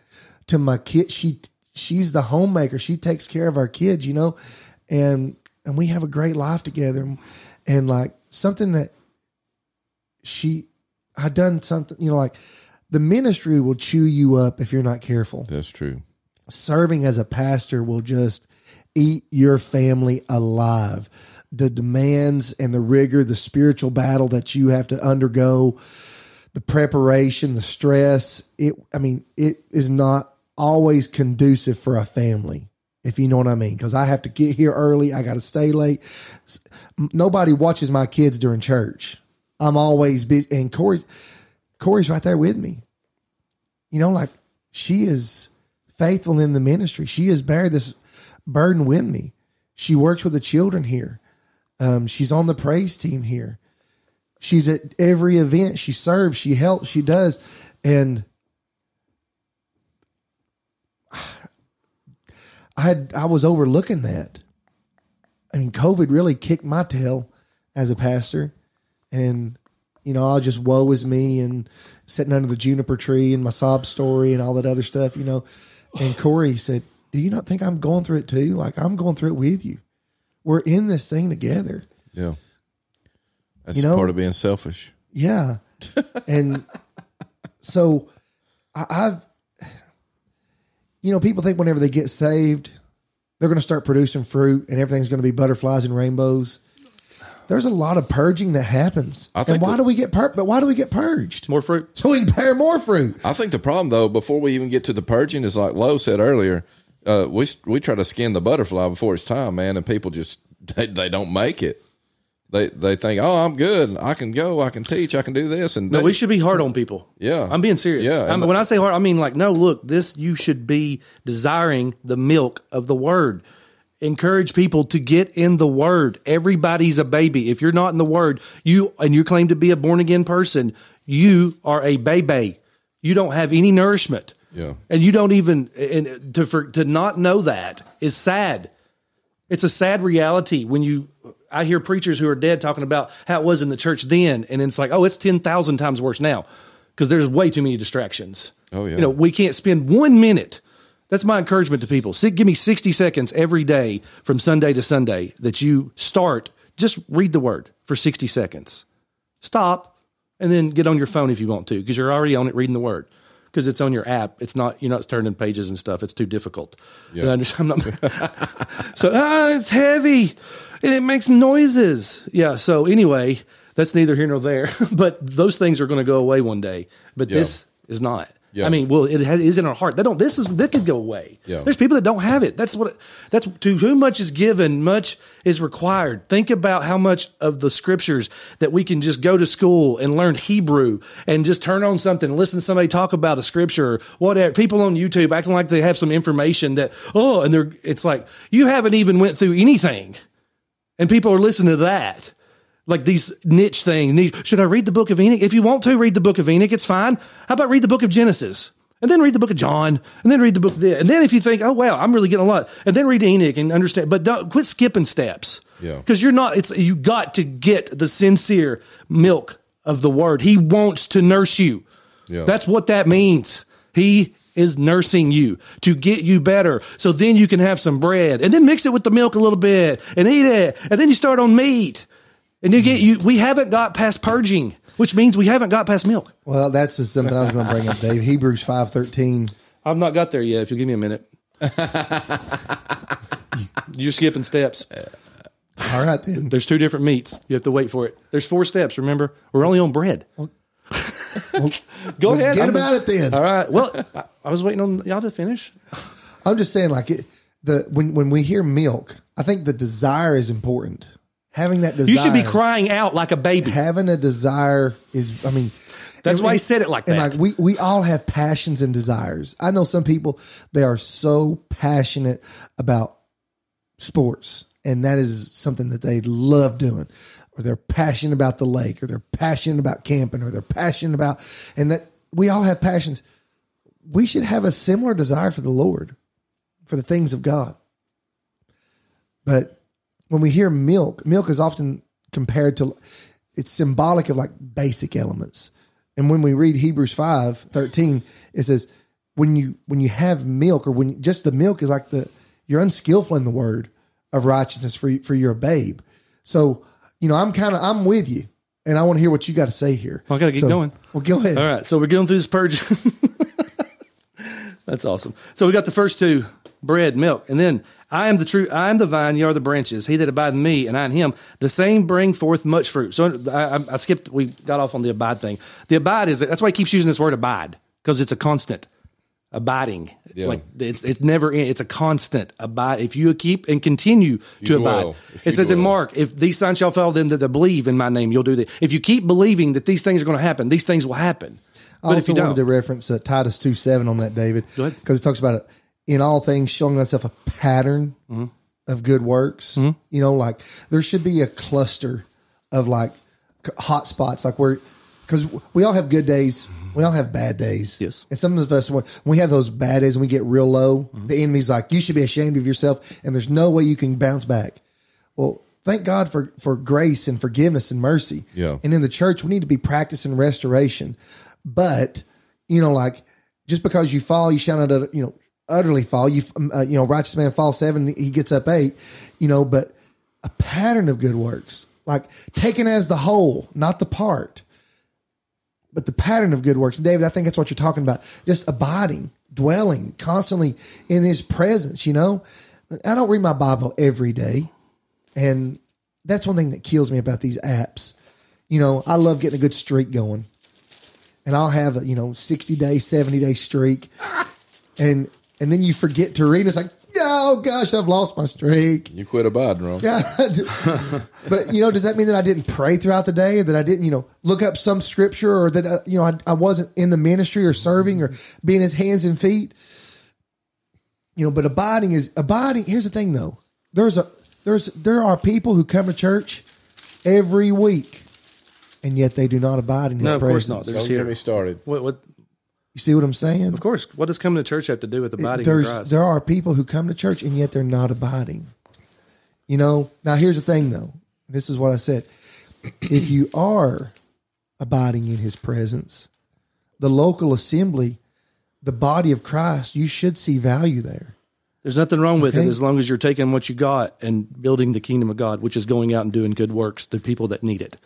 to my kid. She she's the homemaker. She takes care of our kids. You know, and and we have a great life together. And like something that she, I done something. You know, like the ministry will chew you up if you're not careful That's true. serving as a pastor will just eat your family alive. The demands and the rigor, the spiritual battle that you have to undergo, the preparation, the stress, it I mean, it is not always conducive for a family. If you know what I mean, because I have to get here early, I got to stay late. Nobody watches my kids during church. I'm always busy, and Corey's Corey's right there with me. You know, like she is faithful in the ministry. She has bear this burden with me. She works with the children here. Um, she's on the praise team here. She's at every event. She serves. She helps. She does. And I had I was overlooking that. I mean, COVID really kicked my tail as a pastor, and you know, I'll just woe is me and sitting under the juniper tree and my sob story and all that other stuff, you know. And Corey said, Do you not think I'm going through it too? Like, I'm going through it with you. We're in this thing together. Yeah. That's You know- part of being selfish. Yeah. and so I, I've, you know, people think whenever they get saved, they're going to start producing fruit and everything's going to be butterflies and rainbows. there's a lot of purging that happens. I think and why that- do we get pur- but why do we get purged? More fruit. So we can bear more fruit. I think the problem, though, before we even get to the purging, is like Lowe said earlier. Uh, we we try to skin the butterfly before it's time, man, and people just they, they don't make it. They they think, oh, I'm good. I can go. I can teach. I can do this. And No, they- we should be hard on people. Yeah. I'm being serious. Yeah, I'm, and- when I say hard, I mean like, no, look, this you should be desiring the milk of the word. Encourage people to get in the word. Everybody's a baby. If you're not in the word, you and you claim to be a born again person, you are a baby. You don't have any nourishment. Yeah. And you don't even and to for, to not know that is sad. It's a sad reality when you I hear preachers who are dead talking about how it was in the church then, and it's like, oh, it's ten thousand times worse now because there's way too many distractions. Oh, yeah. you know we can't spend one minute. That's my encouragement to people. Give me sixty seconds every day from Sunday to Sunday that you start. Just read the word for sixty seconds. Stop, and then get on your phone if you want to because you're already on it reading the word because it's on your app. It's not you're not turning pages and stuff. It's too difficult. Yeah. I'm not, so ah, it's heavy and it makes noises. Yeah. So anyway, that's neither here nor there. but those things are going to go away one day. But Yeah. this is not. Yeah. I mean, well, it has, is in our heart. They don't. This is that could go away. Yeah. There's people that don't have it. That's what. That's to whom much is given, much is required. Think about how much of the scriptures that we can just go to school and learn Hebrew and just turn on something, and listen to somebody talk about a scripture, or whatever. People on YouTube acting like they have some information that oh, and they're. It's like you haven't even went through anything, and people are listening to that like these niche things. Should I read the book of Enoch? If you want to read the book of Enoch, it's fine. How about read the book of Genesis? And then read the book of John, and then read the book of this. And then if you think, oh wow, I'm really getting a lot, and then read Enoch and understand, but don't quit skipping steps. Yeah. Because you're not, it's you got to get the sincere milk of the word. He wants to nurse you. Yeah. That's what that means. He is nursing you to get you better. So then you can have some bread and then mix it with the milk a little bit and eat it. And then you start on meat. And you get you we haven't got past purging, which means we haven't got past milk. Well, that's just something I was going to bring up, Dave. Hebrews five thirteen. I've not got there yet. If you'll give me a minute. You're skipping steps. All right then. There's two different meats. You have to wait for it. There's four steps. Remember, we're only on bread. Go ahead. Get I'm- about it then. All right. Well, I, I was waiting on y'all to finish. I'm just saying, like it, the when when we hear milk, I think the desire is important. Having that desire, You should be crying out like a baby. Having a desire is, I mean, That's and- why he said it like and that. like we we all have passions and desires. I know some people they are so passionate about sports, and that is something that they love doing, or they're passionate about the lake, or they're passionate about camping, or they're passionate about, and that we all have passions. We should have a similar desire for the Lord, for the things of God. But when we hear milk, milk is often compared to it's symbolic of like basic elements. And when we read Hebrews 5, 13, it says when you when you have milk or when just the milk is like the you're unskillful in the word of righteousness for for you're a babe. So, you know, I'm kind of I'm with you. And I want to hear what you got to say here. I gotta get So- going. Well, go ahead. All right, so we're going through this purge. That's awesome. So we got the first two: bread, milk, and then I am the true. I am the vine; ye are the branches. He that abide in me, and I in him, the same bring forth much fruit. So I, I- I skipped. We got off on the abide thing. The abide is that's why he keeps using this word abide because it's a constant abiding. Yeah. Like it's it's never it's a constant abide. If you keep and continue to dwell. abide, it you says in. Mark, if these signs shall follow them that they believe in my name, you'll do that. If you keep believing that these things are going to happen, these things will happen. I But if also you wanted don't, to reference uh, Titus 2 7 on that, David. Go ahead. Because it talks about it in all things showing myself a pattern Mm-hmm. of good works. You know, like there should be a cluster of like c- hot spots, like where, because we all have good days, we all have bad days. Yes. And some of us, when we have those bad days and we get real low, Mm-hmm. the enemy's like, you should be ashamed of yourself, and there's no way you can bounce back. Well, thank God for for grace and forgiveness and mercy. Yeah. And in the church, we need to be practicing restoration. But you know, like just because you fall, you shall not, you know, utterly fall. You, uh, you know, righteous man falls seven, he gets up eight. You know, but a pattern of good works, like taken as the whole, not the part, but the pattern of good works. David, I think that's what you're talking about. Just abiding, dwelling, constantly in His presence. You know, I don't read my Bible every day, and that's one thing that kills me about these apps. You know, I love getting a good streak going, and I'll have a you know sixty day, seventy day streak, and and then you forget to read. It's like, oh gosh, I've lost my streak. You quit abiding, wrong. God. but you know, does that mean that I didn't pray throughout the day? That I didn't, you know, look up some scripture, or that uh, you know I, I wasn't in the ministry or serving or being His hands and feet? You know, but abiding is abiding. Here's the thing, though. There's a there's there are people who come to church every week, and yet they do not abide in His No, of course presence. not. There's Don't here. get me started. What, what? You see what I'm saying? Of course. What does coming to church have to do with abiding in there's Christ? there are people who come to church and yet they're not abiding. You know, now here's the thing though. This is what I said. If you are abiding in his presence, the local assembly, the body of Christ, you should see value there. There's nothing wrong with Okay. it as long as you're taking what you got and building the kingdom of God, which is going out and doing good works to people that need it.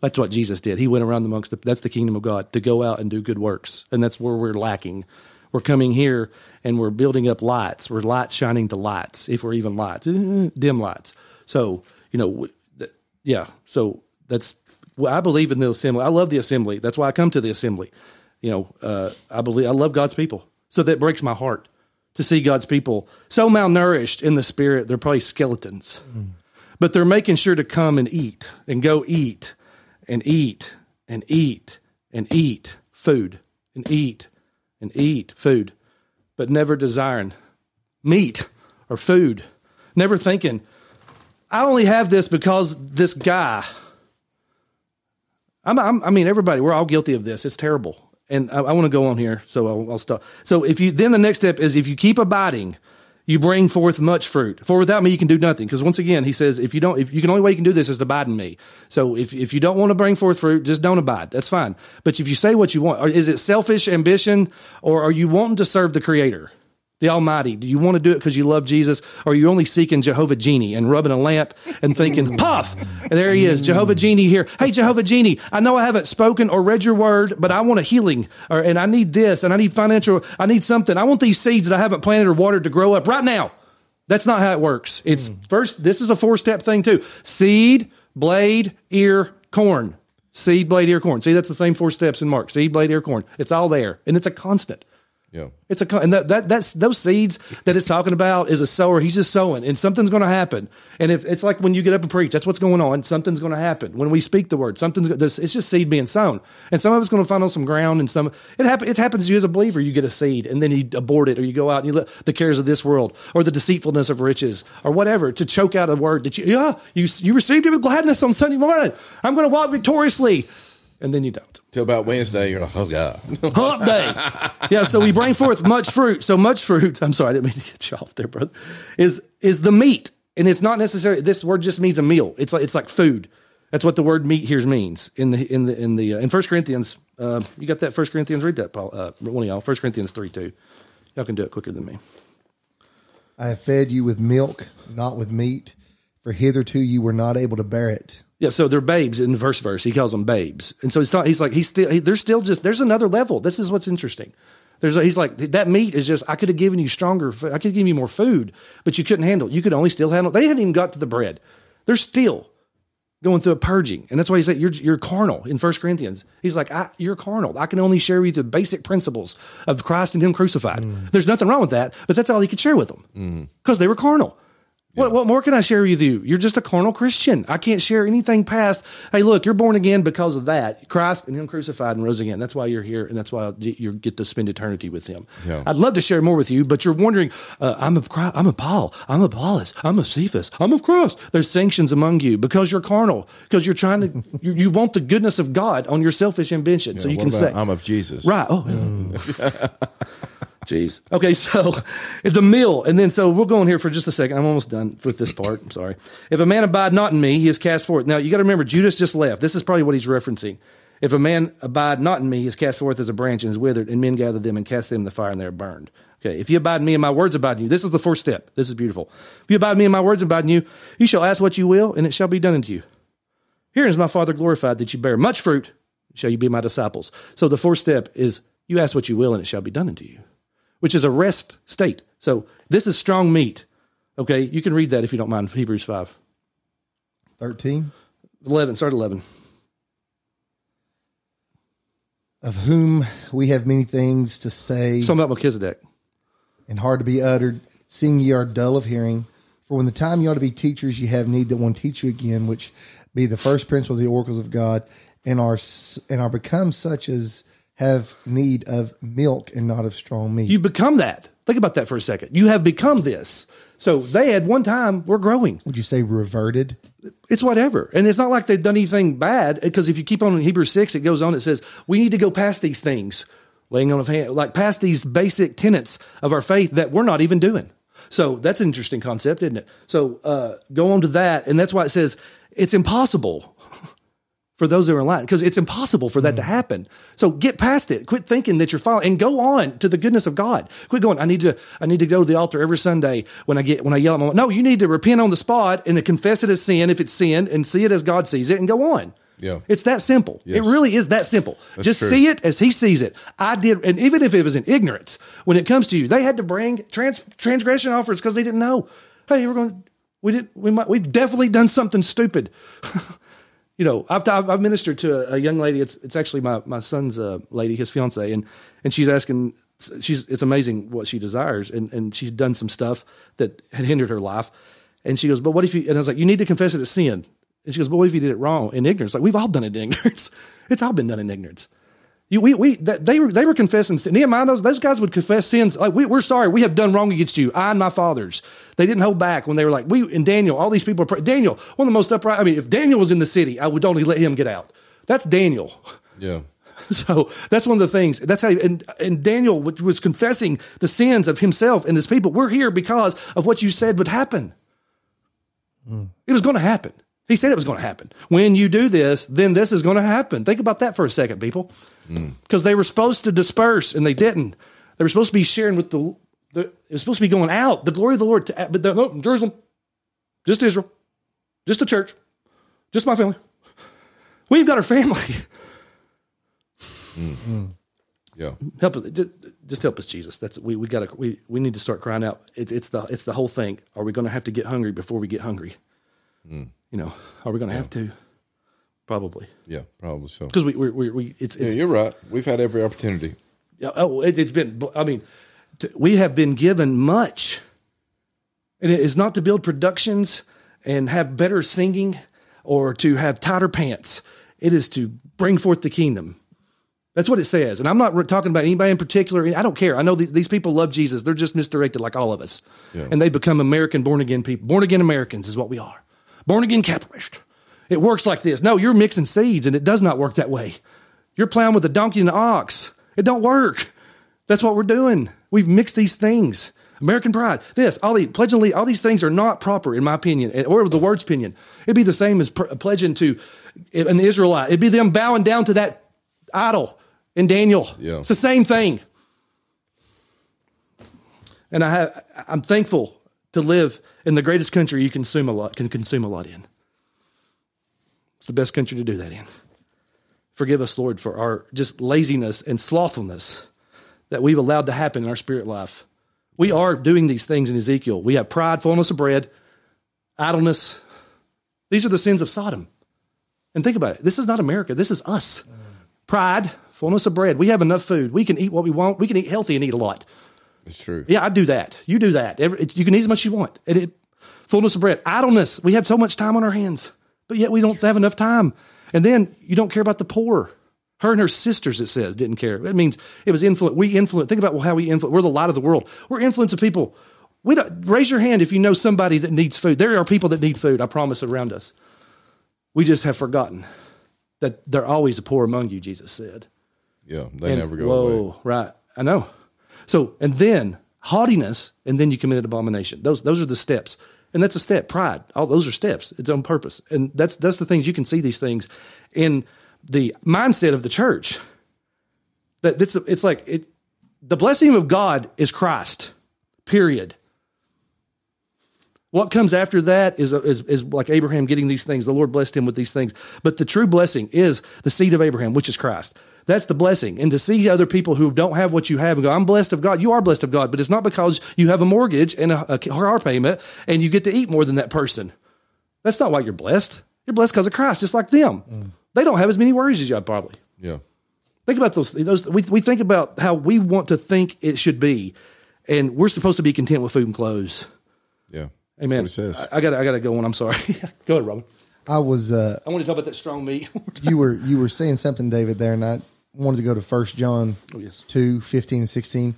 That's what Jesus did. He went around amongst the, that's the kingdom of God to go out and do good works. And that's where we're lacking. We're coming here and we're building up lights. We're lights shining to lights, if we're even lights, dim lights. So, you know, yeah. So that's, well, I believe in the assembly. I love the assembly. That's why I come to the assembly. You know, uh, I believe, I love God's people. So that breaks my heart to see God's people so malnourished in the spirit, they're probably skeletons. But they're making sure to come and eat and go eat and eat and eat and eat food and eat and eat food, but never desiring meat or food, never thinking, I only have this because this guy. I'm, I'm, I mean, everybody, we're all guilty of this. It's terrible. And I, I want to go on here, so I'll, I'll stop. So if you, then the next step is if you keep abiding, you bring forth much fruit. For without me, you can do nothing. Because once again, he says, if you don't, if you can only way you can do this is to abide in me. So if, if you don't want to bring forth fruit, just don't abide. That's fine. But if you say what you want, is it selfish ambition or are you wanting to serve the creator? The Almighty? Do you want to do it because you love Jesus, or are you only seeking Jehovah Genie and rubbing a lamp and thinking, "Puff, there he is, Jehovah Genie here." Hey, Jehovah Genie, I know I haven't spoken or read your word, but I want a healing, or and I need this, and I need financial, I need something. I want these seeds that I haven't planted or watered to grow up right now. That's not how it works. It's hmm. first. This is a four step thing too: seed, blade, ear, corn. Seed, blade, ear, corn. See, that's the same four steps in Mark. Seed, blade, ear, corn. It's all there, and it's a constant. Yeah. It's a and that, that that's those seeds that it's talking about is a sower. He's just sowing, and something's going to happen. And if it's like when you get up and preach, that's what's going on. Something's going to happen when we speak the word. Something's this, it's just seed being sown, and some of it's going to find on some ground, and some it happens. It happens to you as a believer. You get a seed, and then you abort it, or you go out and you let the cares of this world, or the deceitfulness of riches, or whatever, to choke out a word that you yeah you you received it with gladness on Sunday morning. I'm going to walk victoriously, and then you don't Till about Wednesday, you're like, oh God. hump day. Yeah, so we bring forth much fruit. So much fruit. I'm sorry, I didn't mean to get you off there, brother. Is is the meat, and it's not necessarily. This word just means a meal. It's like it's like food. That's what the word meat here means in the in the in the uh, in First Corinthians. Uh, you got that First Corinthians? Read that, Paul. Uh, one of y'all. First Corinthians three two. Y'all can do it quicker than me. I have fed you with milk, not with meat, for hitherto you were not able to bear it. Yeah, so they're babes in the first verse. He calls them babes, and so he's not. He's like he's still. He, they're still just. There's another level. This is what's interesting. There's. A, he's like that meat is just. I could have given you stronger. I could have given you more food, but you couldn't handle. it. You could only still handle. They hadn't even got to the bread. They're still going through a purging, and that's why he said you're you're carnal in First Corinthians. He's like I, you're carnal. I can only share with you the basic principles of Christ and Him crucified. Mm. There's nothing wrong with that, but that's all he could share with them mm. because they were carnal. What, what more can I share with you? You're just a carnal Christian. I can't share anything past, hey, look, you're born again because of that. Christ and Him crucified and rose again. That's why you're here, and that's why you get to spend eternity with Him. Yeah. I'd love to share more with you, but you're wondering, uh, I'm Christ, I'm a Paul, I'm a Apollos, I'm of Cephas, I'm of Christ. There's sanctions among you because you're carnal, because you're trying to, you, you want the goodness of God on your selfish ambition. so you can say, I'm of Jesus. Right. Oh. Jeez. Okay, so the meal, and then so we'll go on here for just a second. I'm almost done with this part. I'm sorry. If a man abide not in me, he is cast forth. Now you got to remember, Judas just left. This is probably what he's referencing. If a man abide not in me, he is cast forth as a branch and is withered, and men gather them and cast them in the fire, and they are burned. Okay, if you abide in me and my words abide in you, this is the first step. This is beautiful. If you abide in me and my words abide in you, you shall ask what you will, and it shall be done unto you. Herein is my Father glorified that you bear much fruit, shall you be my disciples. So the fourth step is you ask what you will, and it shall be done unto you, which is a rest state. So this is strong meat. Okay, you can read that if you don't mind, Hebrews 5. 13. 11, start 11. Of whom we have many things to say Something about Melchizedek. and hard to be uttered, seeing ye are dull of hearing. For when the time you ought to be teachers, you have need that one teach you again, which be the first principle of the oracles of God, and are and are become such as have need of milk and not of strong meat. You become that. Think about that for a second. You have become this. So they had one time, we're growing. Would you say reverted? It's whatever. And it's not like they've done anything bad because if you keep on in Hebrews 6, it goes on, it says, we need to go past these things, laying on of hand, like past these basic tenets of our faith that we're not even doing. So that's an interesting concept, isn't it? So uh, go on to that. And that's why it says it's impossible for those who are in line because it's impossible for that to mm. happen. So get past it. Quit thinking that you're following and go on to the goodness of God. Quit going. I need to. I need to go to the altar every Sunday when I get when I yell at my mom. No, you need to repent on the spot and to confess it as sin if it's sin and see it as God sees it and go on. Yeah. It's that simple. Yes. It really is that simple. Just true. see it as he sees it. I did, and even if it was in ignorance, when it comes to you, they had to bring trans, transgression offers because they didn't know. Hey, we're going. We did. We might. We've definitely done something stupid. you know, I've, I've ministered to a, a young lady. It's it's actually my my son's uh, lady, his fiance, and and she's asking. She's it's amazing what she desires, and and she's done some stuff that had hindered her life. And she goes, but what if you? And I was like, you need to confess it as sin. And she goes, but what if you did it wrong in ignorance? Like we've all done it in ignorance. It's all been done in ignorance. You, we, we, that, they were, they were confessing sin. Nehemiah, those, those guys would confess sins. Like, we, we're sorry. We have done wrong against you. I and my fathers. They didn't hold back when they were like, we, and Daniel, all these people are, Daniel, one of the most upright. I mean, if Daniel was in the city, I would only let him get out. That's Daniel. Yeah. So that's one of the things. That's how, and, and Daniel was confessing the sins of himself and his people. We're here because of what you said would happen. Hmm. It was going to happen. He said it was going to happen. When you do this, then this is going to happen. Think about that for a second, people. Because they were supposed to disperse and they didn't. They were supposed to be sharing with the, the it was supposed to be going out, the glory of the Lord to, but the, no, Jerusalem, just Israel, just the church, just my family. We've got our family. Mm. Yeah. help us just, just help us jesus. That's we, we gotta we, we need to start crying out. It, it's the it's the whole thing. Are we gonna have to get hungry before we get hungry? Mm. You know are we gonna have to probably Yeah. Probably so. because we, we we we it's Yeah, you're right. We've had every opportunity. yeah, oh it, it's been i mean t- we have been given much and it is not to build productions and have better singing or to have tighter pants it is to bring forth the kingdom That's what it says. And I'm not talking about anybody in particular. I don't care. I know th- these people love Jesus. They're just misdirected like all of us. Yeah. And they become American born again people. Born again Americans is what we are. Born again capitalist. It works like this. No, you're mixing seeds and it does not work that way. You're plowing with a donkey and an ox. It don't work. That's what we're doing. We've mixed these things. American pride, this, all the pledging, all these things are not proper, in my opinion, eh, or the word's opinion. It'd be the same as pr- pledging to an Israelite. It'd be them bowing down to that idol in Daniel. Yeah. It's the same thing. And I have, I'm thankful to live in the greatest country you consume a lot can consume a lot in. It's the best country to do that in. Forgive us, Lord, for our just laziness and slothfulness that we've allowed to happen in our spirit life. We are doing these things in Ezekiel. We have pride, fullness of bread, idleness. These are the sins of Sodom. And think about it. This is not America. This is us. Pride, fullness of bread. We have enough food. We can eat what we want. We can eat healthy and eat a lot. It's true. Yeah, I do that. You do that. Every, you can eat as much as you want. And it, fullness of bread. Idleness. We have so much time on our hands, but yet we don't have enough time. And then you don't care about the poor. Her and her sisters, it says, didn't care. It means it was influence. We influence. Think about how we influence. We're the light of the world. We're influencing people. We don't raise your hand if you know somebody that needs food. There are people that need food. I promise around us. We just have forgotten that they're always the poor among you. Jesus said. Yeah. They And- never go whoa, away. right. I know. So, and then haughtiness, and then you committed abomination. Those those are the steps. And that's a step. Pride. All those are steps. It's on purpose. And that's that's the things you can see these things in the mindset of the church. That it's it's like it the blessing of God is Christ. Period. What comes after that is, is, is like Abraham getting these things. The Lord blessed him with these things. But the true blessing is the seed of Abraham, which is Christ. That's the blessing. And to see other people who don't have what you have and go, I'm blessed of God. You are blessed of God, but it's not because you have a mortgage and a, a car payment and you get to eat more than that person. That's not why you're blessed. You're blessed because of Christ, just like them. They don't have as many worries as you have, probably. Yeah. Think about those. Those we we think about how we want to think it should be, and we're supposed to be content with food and clothes. Yeah. Amen. What it says. I, I gotta I gotta go on. I'm sorry. go ahead, Robin. I was uh, I want to talk about that strong meat. you were you were saying something, David, there, and I wanted to go to First John Oh, yes. 2, 15 and sixteen.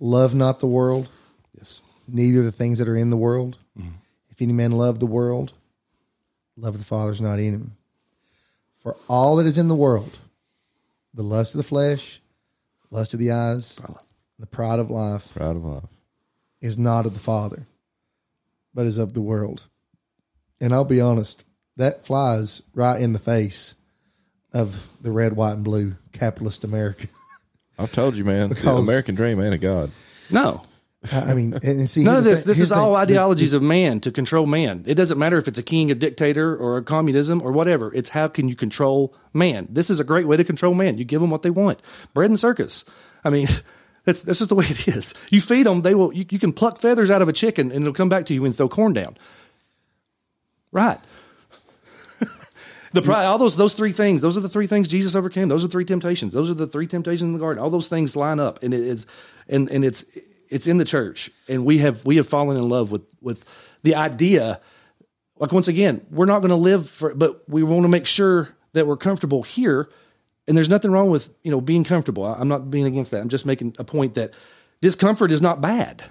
Love not the world, yes. neither the things that are in the world. Mm-hmm. If any man love the world, love of the Father is not in him. For all that is in the world, the lust of the flesh, lust of the eyes, the pride of life, pride of life. is not of the Father, but is of the world. And I'll be honest, that flies right in the face of the red, white, and blue capitalist America. I've told you, man. the Because- American dream ain't a god. No. I I mean, and and see, None of here's the this. thing- This here's is the all thing. ideologies of man to control man. It doesn't matter if it's a king, a dictator, or a communism, or whatever. It's how can you control man. This is a great way to control man. You give them what they want. Bread and circus. I mean, that's this is the way it is. You feed them, they will. You, you can pluck feathers out of a chicken, and it'll come back to you and throw corn down. Right. The pride, all those those three things, those are the three things Jesus overcame. Those are three temptations. Those are the three temptations in the garden. All those things line up, and it is, and and it's it's in the church, and we have we have fallen in love with with the idea. Like once again, we're not going to live for, but we want to make sure that we're comfortable here. And there's nothing wrong with you know being comfortable. I'm not being against that. I'm just making a point that discomfort is not bad.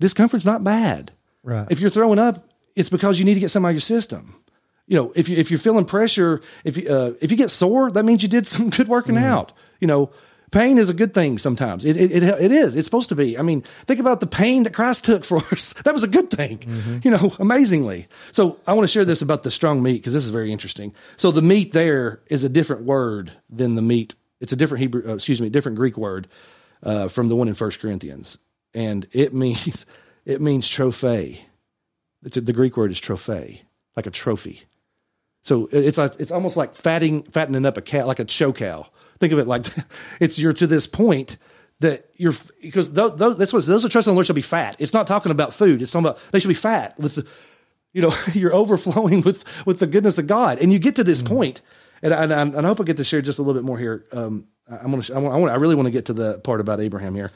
Discomfort's not bad. Right. If you're throwing up, it's because you need to get some out of your system. You know, if you if you're feeling pressure, if you uh, if you get sore, that means you did some good working out. You know, pain is a good thing sometimes. It, it it it is. It's supposed to be. I mean, think about the pain that Christ took for us. That was a good thing. You know, amazingly. So I want to share this about the strong meat because this is very interesting. So the meat there is a different word than the meat. It's a different Hebrew. Uh, excuse me, different Greek word uh, from the one in First Corinthians, and it means it means trophy. It's the Greek word is trophy, like a trophy. So it's like, it's almost like fatting fattening up a cat, like a show cow. Think of it like it's you're to this point that you're because those, those, that's what those are trusting the Lord shall be fat. It's not talking about food. It's talking about they should be fat with the, you know, you're overflowing with with the goodness of God, and you get to this point, and I, and I, hope I get to share just a little bit more here. Um, I- I'm gonna, I want, I want, I really want to get to the part about Abraham here.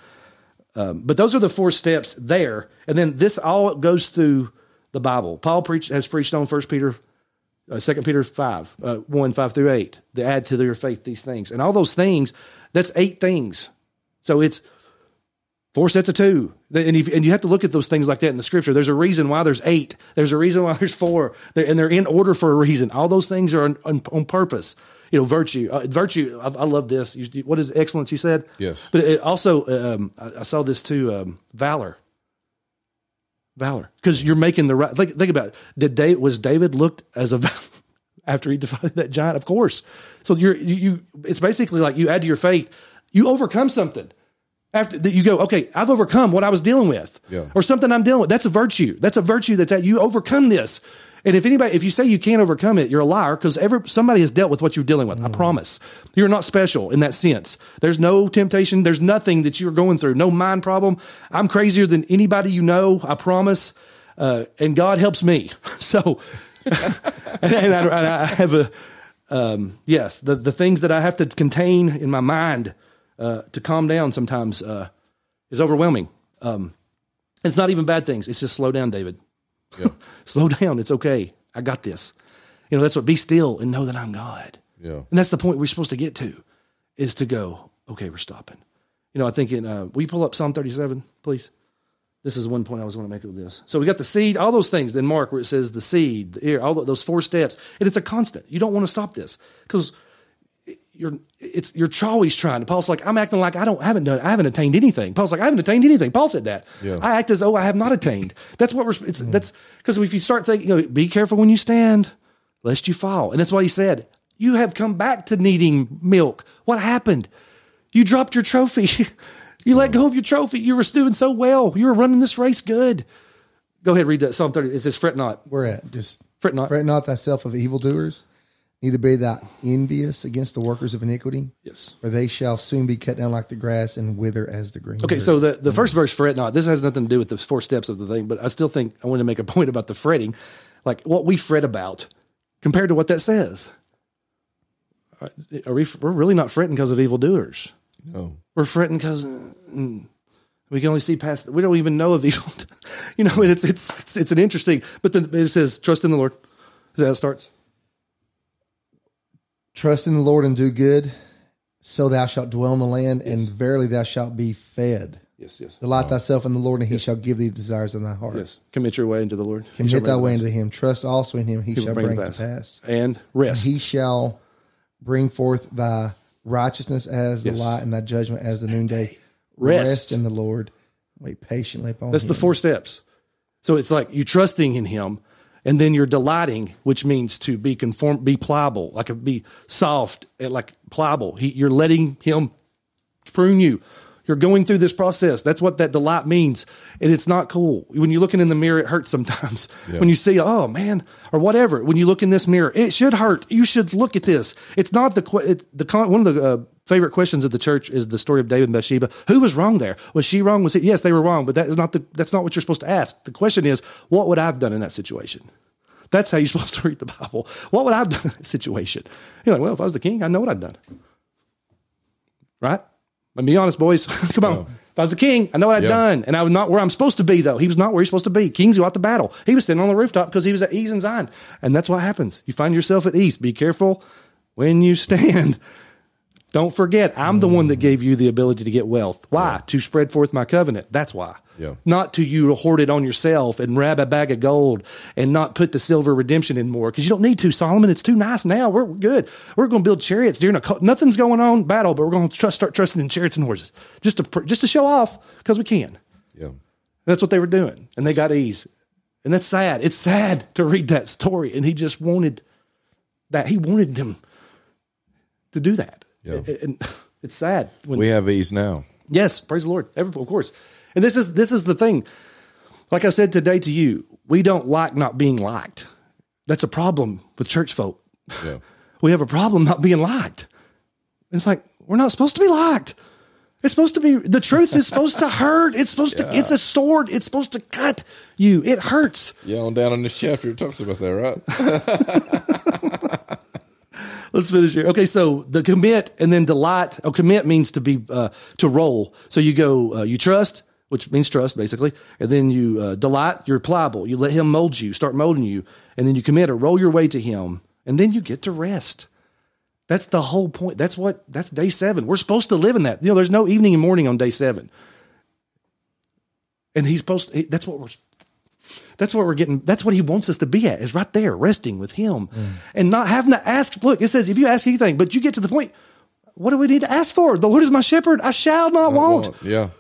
Um, but those are the four steps there, and then this all goes through the Bible. Paul preached has preached on First Peter, Second Peter five, uh, one five through eight. To add to their faith these things, and all those things. That's eight things. So it's four sets of two, and you, and you have to look at those things like that in the Scripture. There's a reason why there's eight. There's a reason why there's four, They're- and they're in order for a reason. All those things are on, on, on purpose. You know, virtue, uh, virtue. I, I love this. You, what is excellence? You said Yes. but it also, um, I, I saw this too. Um, valor, valor, because you're making the right. Think, think about it. Did David was David looked as a after he defied that giant? Of course. So you're you, you. It's basically like you add to your faith. You overcome something after that. You go, okay, I've overcome what I was dealing with, Yeah. or something I'm dealing with. That's a virtue. That's a virtue. That's that you overcome this. And if anybody, if you say you can't overcome it, you're a liar because ever somebody has dealt with what you're dealing with. I promise. You're not special in that sense. There's no temptation. There's nothing that you're going through. No mind problem. I'm crazier than anybody you know. I promise. Uh, and God helps me. So, and, and I, and I have a um, yes, the the things that I have to contain in my mind uh, to calm down sometimes uh, is overwhelming. Um, it's not even bad things. It's just slow down, David. Yeah. Slow down. It's okay. I got this. You know, that's what be still and know that I'm God. Yeah. And that's the point we're supposed to get to is to go, okay, we're stopping. You know, I think in, uh, will you pull up Psalm 37, please? This is one point I was going to make with this. So we got the seed, all those things. Then Mark, where it says the seed, the ear, all those four steps, and it's a constant. You don't want to stop this because you're it's you're always trying. Paul's like, I'm acting like I don't I haven't done I haven't attained anything. Paul's like, I haven't attained anything. Paul said that. Yeah. I act as though I have not attained. That's what we're it's mm. that's because if you start thinking, you know, be careful when you stand, lest you fall. And that's why he said, You have come back to needing milk. What happened? You dropped your trophy. you let go of your trophy. You were doing so well. You were running this race good. Go ahead, read that Psalm 30. It says, Fret not. Where at? Just Fret not. fret not thyself of evildoers, neither be thou envious against the workers of iniquity. Yes. For they shall soon be cut down like the grass and wither as the green. Okay, herb. so the, the first verse, fret not. This has nothing to do with the four steps of the thing, but I still think I want to make a point about the fretting. Like what we fret about compared to what that says. Uh, are we? We're really not fretting because of evildoers. No. We're fretting because uh, mm, we can only see past. We don't even know of evil. you know, and it's it's it's, it's an interesting. But then it says, "Trust in the Lord." Is that how it starts? Trust in the Lord and do good, so thou shalt dwell in the land, and verily thou shalt be fed. Yes, yes, Delight thyself in the Lord, and he shall give thee desires of thy heart. yes. Commit your way into the Lord. Commit thy way into him. Trust also in him, he, will shall bring bring, to pass. and rest. He shall bring forth thy righteousness as Yes. the light, and thy judgment as the noonday. Rest. in the Lord. Wait patiently upon him. That's him. the four steps. So it's like you trusting in Him, and then you're delighting, which means to be conform, be pliable, like a, be soft, like pliable. He, you're letting Him prune you. You're going through this process. That's what that delight means, and it's not cool. When you're looking in the mirror, it hurts sometimes. When you see, oh man, or whatever. When you look in this mirror, it should hurt. You should look at this. It's not the it, the con- one of the uh, favorite questions of the church is the story of David and Bathsheba. Who was wrong there? Was she wrong? Was it? Yes, they were wrong, but that is not the that's not what you're supposed to ask. The question is, what would I have done in that situation? That's how you're supposed to read the Bible. What would I have done in that situation? You're like, well, if I was the king, I know what I'd done. Right? Let me be honest, boys. Come on. If I was the king, I know what I'd Yeah. done. And I was not where I'm supposed to be, though. He was not where he's supposed to be. Kings go out to battle. He was standing on the rooftop because he was at ease and Zion. And that's what happens. You find yourself at ease. Be careful when you stand. Don't forget, I'm the one that mm. gave you the ability to get wealth. Why? To spread forth my covenant. That's why. Yeah. Not to you to hoard it on yourself and grab a bag of gold and not put the silver redemption in more because you don't need to, Solomon. It's too nice now. We're good. We're going to build chariots during a nothing's going on battle, but we're going to trust, start trusting in chariots and horses just to just to show off because we can. Yeah. That's what they were doing, and they got ease, and that's sad. It's sad to read that story, and he just wanted that. He wanted them to do that, Yeah. and it's sad when We have ease now. Yes, praise the Lord. Every, of course. And this is this is the thing. Like I said today to you, we don't like not being liked. That's a problem with church folk. Yeah. We have a problem not being liked. It's like we're not supposed to be liked. It's supposed to be the truth is supposed to hurt. It's supposed to it's a sword. It's supposed to cut you. It hurts. Yeah, on down in this chapter, it talks about that, right? Let's finish here. Okay, so the commit and then delight. Oh, commit means to be uh, to roll. So you go, uh, you trust, which means trust, basically, and then you uh, delight. You're pliable. You let Him mold you, start molding you, and then you commit or roll your way to Him, and then you get to rest. That's the whole point. That's what. That's day seven. We're supposed to live in that. You know, there's no evening and morning on day seven, and He's supposed. To, that's what we're that's what we're getting. That's what he wants us to be at is right there, resting with him and not having to ask. Look, it says, if you ask anything, but you get to the point, what do we need to ask for? The Lord is my shepherd. I shall not want. Yeah.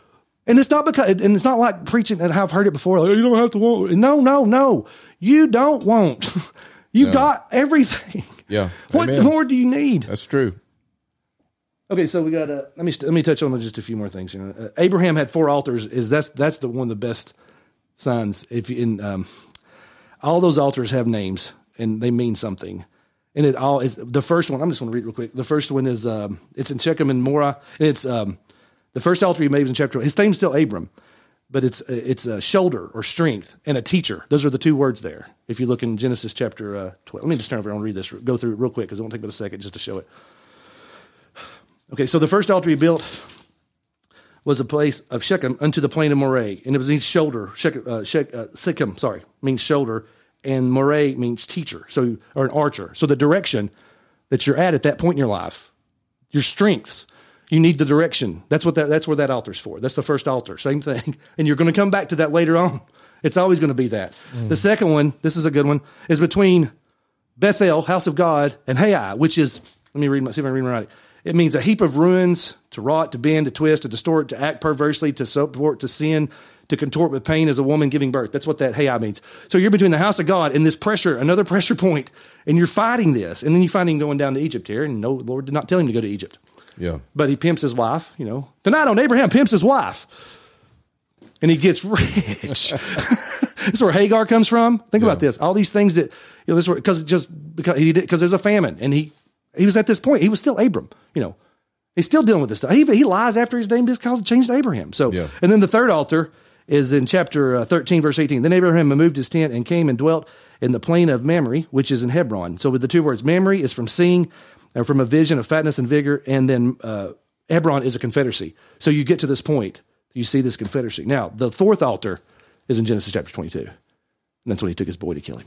And it's not because, and it's not like preaching that I've heard it before. Like, you don't have to want. No, no, no. You don't want. you got everything. Yeah. What Amen. more do you need? That's true. Okay, so we got. Uh, let me let me touch on just a few more things. here. Uh, Abraham had four altars. Is that's that's the one of the best signs. If in um, all those altars have names and they mean something, and it all is the first one. I'm just going to read real quick. The first one is um, it's in Shechem and Moreh. And it's um, the first altar he made was in chapter. His name's still Abram, but it's it's a shoulder or strength and a teacher. Those are the two words there. If you look in Genesis chapter uh, 12, let me just turn over and read this. Go through it real quick because it won't take but a second just to show it. Okay, so the first altar he built was a place of Shechem unto the plain of Moreh, and it was means shoulder. Shechem, uh, Shech, uh, Shechem, sorry, means shoulder, and Moreh means teacher, so or an archer. So the direction that you're at at that point in your life, your strengths, you need the direction. That's what that, that's where that altar's for. That's the first altar. Same thing, and you're going to come back to that later on. It's always going to be that. The second one, this is a good one, is between Bethel, house of God, and Hai, which is, let me read my, see if I can read it right. It means a heap of ruins, to rot, to bend, to twist, to distort, to act perversely, to support, to sin, to contort with pain as a woman giving birth. That's what that Hai means. So you're between the house of God and this pressure, another pressure point, and you're fighting this. And then you find him going down to Egypt here, and no, Lord did not tell him to go to Egypt. Yeah. But he pimps his wife, you know. Tonight on Abraham pimps his wife. And he gets rich. this is where Hagar comes from. Think about this. All these things that you know, this because just because he did because there's a famine and he he was at this point. He was still Abram. You know, he's still dealing with this stuff. He, he lies after his name is called changed to Abraham. So Yeah. and then the third altar is in chapter uh, 13, verse 18. Then Abraham removed his tent and came and dwelt in the plain of Mamre, which is in Hebron. So with the two words, Mamre is from seeing, or from a vision of fatness and vigor, and then uh, Hebron is a confederacy. So you get to this point, you see this confederacy. Now, the fourth altar is in Genesis chapter 22. And that's when he took his boy to kill him.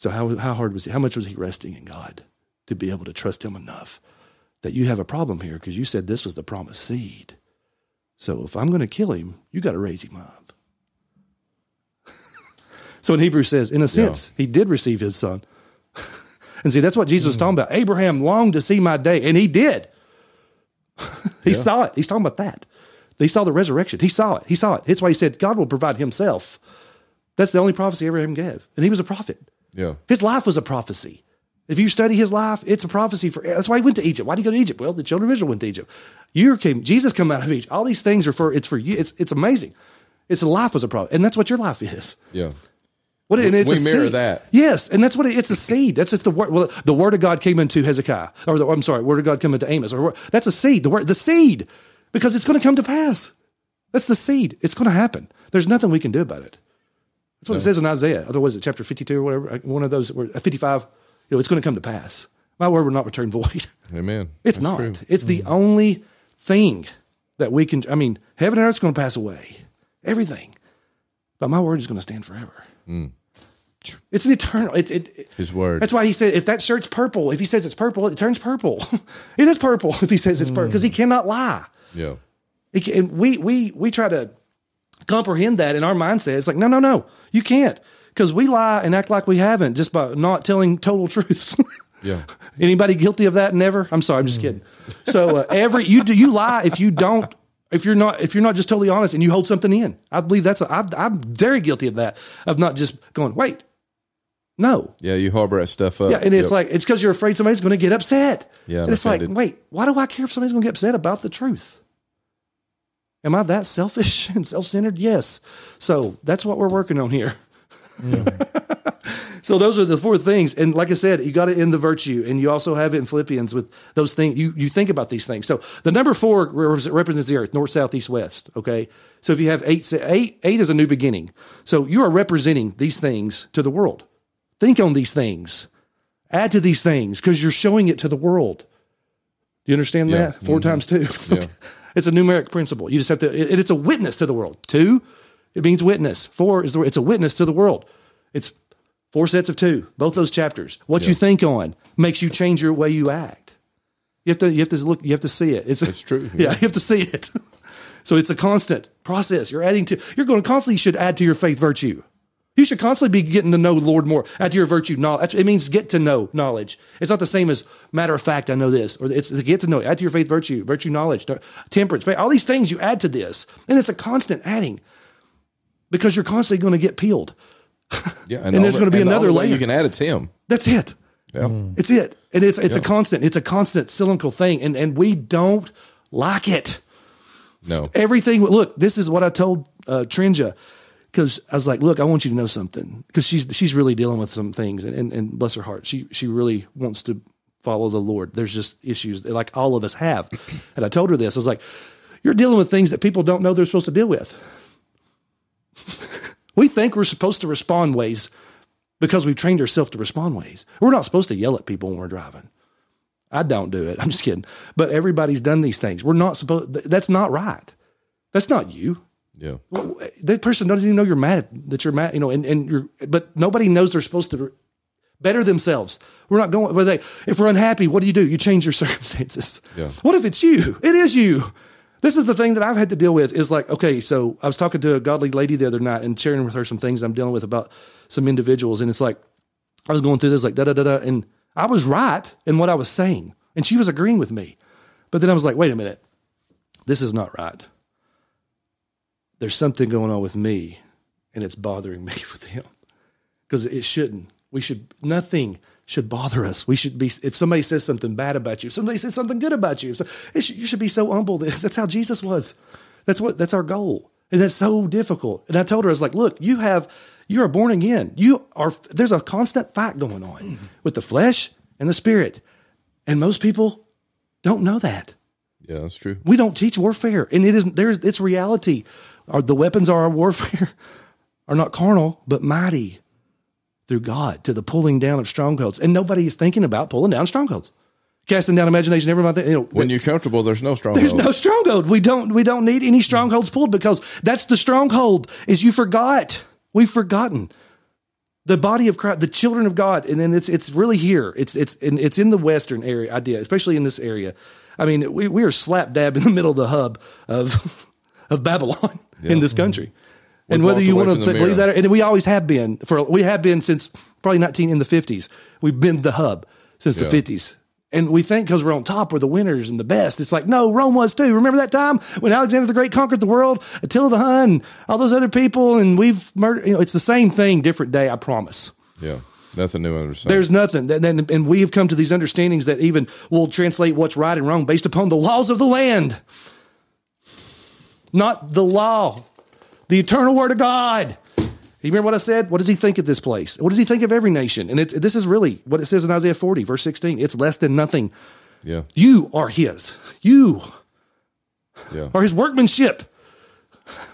So how, how hard was he? How much was he resting in God to be able to trust him enough that you have a problem here because you said this was the promised seed. So if I'm going to kill him, you got to raise him up. so in Hebrews says, in a sense, he did receive his son. and see, that's what Jesus was hmm. talking about. Abraham longed to see my day, and he did. he saw it. He's talking about that. He saw the resurrection. He saw it. He saw it. That's why he said God will provide himself. That's the only prophecy Abraham gave. And he was a prophet. Yeah. His life was a prophecy. If you study his life, it's a prophecy for. That's why he went to Egypt. Why did he go to Egypt? Well, the children of Israel went to Egypt. You came. Jesus come out of Egypt. All these things are for. It's for you. It's it's amazing. It's a life was a prophet, and that's what your life is. Yeah. What and it's we a mirror seed. that. Yes, and that's what it, it's a seed. That's just the word. Well, the word of God came into Hezekiah, or the, I'm sorry, word of God came into Amos, or that's a seed. The word, the seed, because it's going to come to pass. That's the seed. It's going to happen. There's nothing we can do about it. That's what it says in Isaiah. Otherwise, it chapter 52 or whatever. Uh, one of those, where- uh, 55. You know, it's going to come to pass. My word will not return void. Amen. It's That's not. true. It's the mm-hmm. only thing that we can. I mean, heaven and earth is going to pass away, everything, but my word is going to stand forever. Mm. It's an eternal. It, it, it- His word. That's why he said, if that shirt's purple, if he says it's purple, it turns purple. it is purple if he says it's purple because he mm. cannot lie. Yeah. Can, and we we we try to comprehend that in our mindset. It's like, no, no, no, you can't because we lie and act like we haven't just by not telling total truths. Yeah. Anybody guilty of that? Never. I'm sorry. I'm just kidding. So uh, every you do you lie if you don't if you're not if you're not just totally honest and you hold something in. I believe that's a, I, I'm very guilty of that of not just going wait. No. Yeah. You harbor that stuff up. Yeah, and it's Yep. like it's because you're afraid somebody's going to get upset. Yeah, and it's like, wait, why do I care if somebody's going to get upset about the truth? Am I that selfish and self-centered? Yes. So that's what we're working on here. so those are the four things, and like I said, you got it in the virtue, and you also have it in Philippians with those things. You you think about these things. So the number four represents the earth, north, south, east, west. Okay. So if you have eight, eight, eight is a new beginning. So you are representing these things to the world. Think on these things. Add to these things because you're showing it to the world. Do you understand Yeah. that? 4 mm-hmm. times two. Yeah. it's a numeric principle. You just have to, it, it's a witness to the world. Two, it means witness. Four is the, it's a witness to the world. It's four sets of two, both those chapters. What you think on makes you change your way you act. You have to, you have to look, you have to see it. It's, It's true, Yeah. yeah. you have to see it. so it's a constant process. You're adding to, you're going to constantly should add to your faith virtue. You should constantly be getting to know the Lord more. Add to your virtue knowledge. It means get to know knowledge. It's not the same as matter of fact. I know this, or it's to get to know. Add to your faith virtue, virtue knowledge, temperance. All these things you add to this, and it's a constant adding because you're constantly going to get peeled. Yeah. and there's gonna be and the another way layer. You can add it to him. That's it. Yeah. It's it, and it's it's a constant. It's a constant cyclical thing, and and we don't like it No. everything. Look, this is what I told uh, Trinja because I was like, look, I want you to know something because she's she's really dealing with some things, and, and and bless her heart, she she really wants to follow the Lord. There's just issues like all of us have, and I told her this. I was like, you're dealing with things that people don't know they're supposed to deal with. we think we're supposed to respond ways because we've trained ourselves to respond ways. We're not supposed to yell at people when we're driving. I don't do it. I'm just kidding. But everybody's done these things. We're not supposed. That's not right. That's not you. Yeah. Well, that person doesn't even know you're mad at, that you're mad, you know, and, and you're, but nobody knows they're supposed to better themselves. We're not going, where they, if we're unhappy, what do you do? You change your circumstances. Yeah. What if it's you? It is you. This is the thing that I've had to deal with is like, okay, so I was talking to a godly lady the other night and sharing with her some things I'm dealing with about some individuals. And it's like, I was going through this like da da da da, and I was right in what I was saying, and she was agreeing with me. But then I was like, wait a minute, this is not right. There's something going on with me, and it's bothering me with him because it shouldn't. We should nothing should bother us. We should be if somebody says something bad about you, if somebody says something good about you. So should, you should be so humble. That's how Jesus was. That's what that's our goal, and that's so difficult. And I told her, I was like, look, you have you are born again. You are there's a constant fight going on mm-hmm. with the flesh and the spirit, and most people don't know that. Yeah. That's true. We don't teach warfare, and it isn't there's it's reality. Our, the weapons of our warfare are not carnal, but mighty through God to the pulling down of strongholds. And nobody is thinking about pulling down strongholds, casting down imagination. Everybody, you know, When you're comfortable, there's no stronghold. there's no stronghold. We don't we don't need any strongholds pulled because that's the stronghold is you forgot. We've forgotten. The body of Christ, the children of God, and then it's it's really here. It's it's in, it's in the western area idea, especially in this area. I mean, we, we are slap dab in the middle of the hub of of Babylon in this country. Mm-hmm. and We've whether you want to the believe that, and we always have been for we have been since probably nineteen in the fifties. We've been the hub since the fifties. And we think because we're on top, we're the winners and the best. It's like, no, Rome was too. Remember that time when Alexander the Great conquered the world, Attila the Hun, all those other people, and we've murdered. You know, it's the same thing, different day. I promise. Yeah, nothing new under the sun. There's nothing. And, and we have come to these understandings that even will translate what's right and wrong based upon the laws of the land, not the law, the eternal word of God. You remember what I said? What does he think of this place? What does he think of every nation? And it, this is really what it says in Isaiah 40, verse 16. It's less than nothing. yeah, You are his. You yeah. are his workmanship.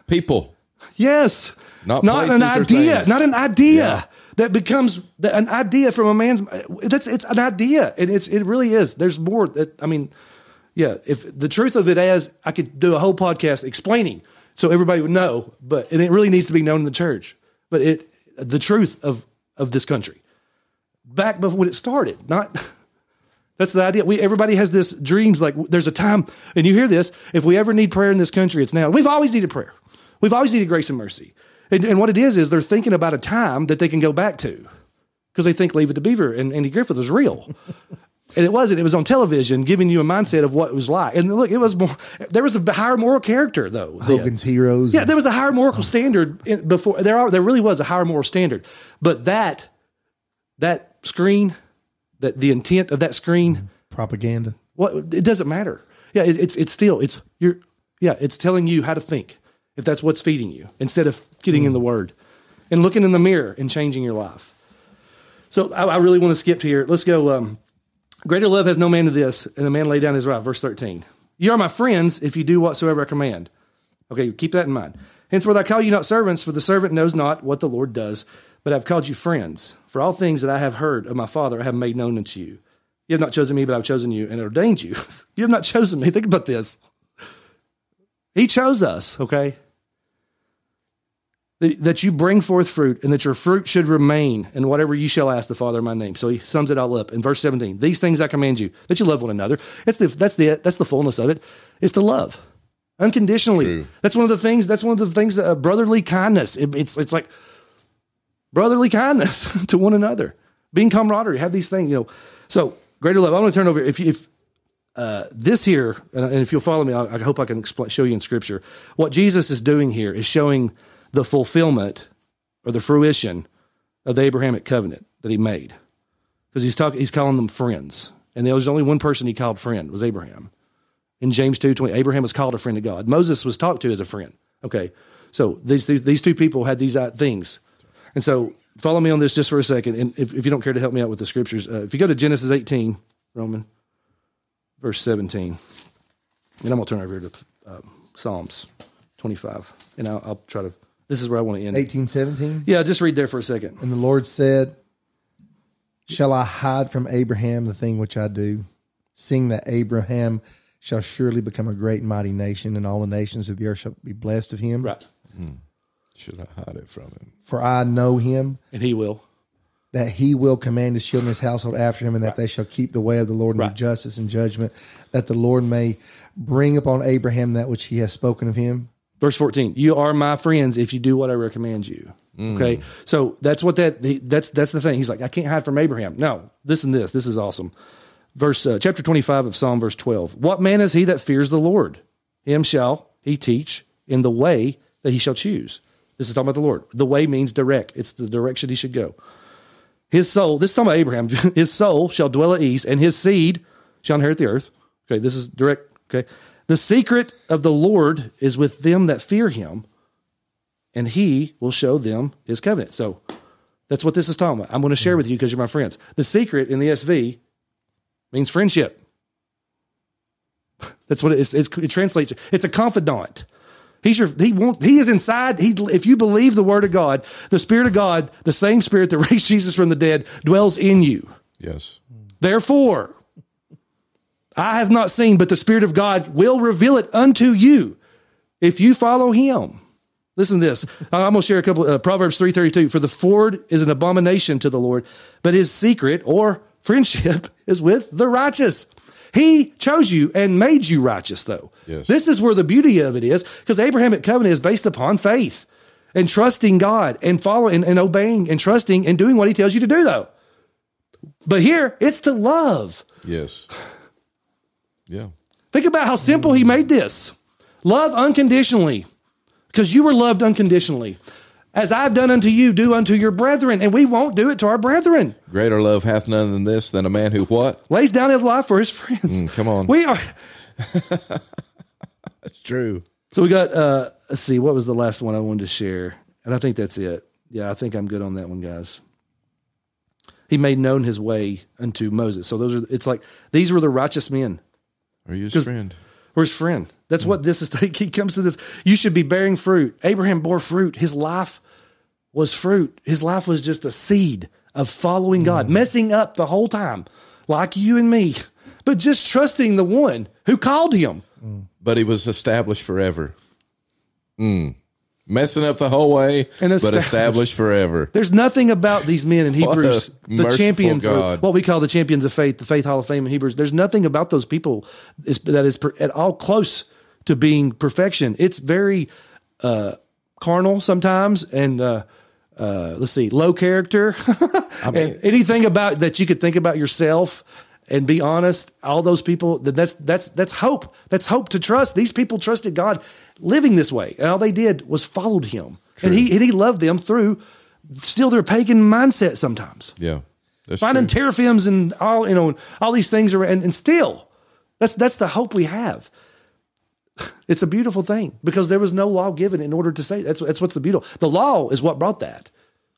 People. Yes. Not not an idea. Not an idea Yeah. that becomes an idea from a man's. That's it's an idea, and it's it really is. There's more. That I mean, yeah. If the truth of it is, I could do a whole podcast explaining so everybody would know. But and it really needs to be known in the church. But it the truth of of this country back before when it started, not. That's the idea. We everybody has this dreams like there's a time, and you hear this. If we ever need prayer in this country, it's now. We've always needed prayer. We've always needed grace and mercy. And, and what it is is they're thinking about a time that they can go back to because they think Leave It to Beaver and Andy Griffith was real. And it wasn't. It was on television, giving you a mindset of what it was like. And look, it was more. There was a higher moral character, though. then. Hogan's Heroes. Yeah, there was a higher moral standard in, before. There are. There really was a higher moral standard. But that that screen, that the intent of that screen, propaganda. what it doesn't matter. Yeah, it, it's it's still it's you're yeah it's telling you how to think if that's what's feeding you instead of getting in the Word and looking in the mirror and changing your life. So I, I really want to skip here. Let's go. Um, Greater love has no man to this, and the man laid down his life. Verse thirteen. You are my friends if you do whatsoever I command. Okay, keep that in mind. Henceforth I call you not servants, for the servant knows not what the Lord does, but I've called you friends. For all things that I have heard of my Father I have made known unto you. You have not chosen me, but I've chosen you and ordained you. you have not chosen me. Think about this. He chose us, okay? That you bring forth fruit and that your fruit should remain in whatever you shall ask the Father in my name. So he sums it all up in verse 17. These things I command you, that you love one another. That's the, that's the, that's the fullness of it. It's to love unconditionally. True. That's one of the things, that's one of the things, uh, brotherly kindness. It- it's, it's like brotherly kindness to one another, being camaraderie, have these things, you know. So greater love. I want to turn over. If you, if uh, this here, and, and if you'll follow me, I, I hope I can explain, show you in Scripture what Jesus is doing here is showing the fulfillment or the fruition of the Abrahamic covenant that He made, because He's talking, He's calling them friends, and there was only one person He called friend was Abraham. In James two twenty, Abraham was called a friend of God. Moses was talked to as a friend. Okay, so these these, these two people had these uh, things, and so follow me on this just for a second. And if, if you don't care to help me out with the scriptures, uh, if you go to Genesis eighteen, Roman, verse seventeen, and I'm gonna turn over here to uh, Psalms twenty five, and I'll, I'll try to. This is where I want to end. Eighteen seventeen. Yeah, just read there for a second. And the Lord said, Shall I hide from Abraham the thing which I do? Seeing that Abraham shall surely become a great and mighty nation, and all the nations of the earth shall be blessed of him. Right, hmm. Should I hide it from him? For I know him, and he will. that he will command his children his household after him, and that they shall keep the way of the Lord and Right. do justice and judgment, that the Lord may bring upon Abraham that which he has spoken of him. Verse 14, you are my friends if you do what I recommend you. Okay. So that's what that, the- that's, that's the thing. He's like, I can't hide from Abraham. No, this and this, this is awesome. Verse, uh, chapter 25 of Psalm verse 12. What man is he that fears the Lord? Him shall he teach in the way that he shall choose. This is talking about the Lord. The way means direct. It's the direction he should go. His soul, this is talking about Abraham, his soul shall dwell at ease, and his seed shall inherit the earth. Okay, this is direct. Okay. The secret of the Lord is with them that fear him, and he will show them his covenant. So that's what this is talking about. I'm going to share with you because you're my friends. The secret in the ESV means friendship. That's what it is. It's, it translates. It's a confidant. He's your he wants he is inside. He if you believe the word of God, the Spirit of God, the same Spirit that raised Jesus from the dead, dwells in you. Yes. Therefore, I have not seen, but the Spirit of God will reveal it unto you if you follow Him. Listen to this. I'm going to share a couple. Uh, Proverbs three thirty two. For the froward is an abomination to the Lord, but His secret or friendship is with the righteous. He chose you and made you righteous, though. Yes. This is where the beauty of it is, because the Abrahamic covenant is based upon faith and trusting God and following and obeying and trusting and doing what He tells you to do, though. But here, it's to love. Yes. Yeah. Think about how simple he made this. Love unconditionally, because you were loved unconditionally. As I've done unto you, do unto your brethren. And we won't do it to our brethren. Greater love hath none than this than a man who what? Lays down his life for his friends. Mm, come on. We are. That's true. So we got, uh, let's see, what was the last one I wanted to share? And I think that's it. Yeah, I think I'm good on that one, guys. He made known his way unto Moses. So those are, it's like, these were the righteous men. Are you his friend? or his friend. That's what this is. He comes to this. You should be bearing fruit. Abraham bore fruit. His life was fruit. His life was just a seed of following God, messing up the whole time, like you and me, but just trusting the one who called him. But he was established forever. Mm. Messing up the whole way, And but established. established forever. There's nothing about these men in Hebrews, the champions, what we call the champions of faith, the Faith Hall of Fame in Hebrews. There's nothing about those people is, that is per, at all close to being perfection. It's very uh, carnal sometimes, and uh, uh, let's see, low character. and anything about that you could think about yourself and be honest. All those people that's that's that's hope. That's hope to trust. These people trusted God, living this way, and all they did was followed Him, and He and He loved them through still their pagan mindset sometimes Yeah. Finding true. teraphims and all you know all these things are and, and still that's that's the hope we have it's a beautiful thing because there was no law given in order to say that's that's what's the beautiful the law is what brought that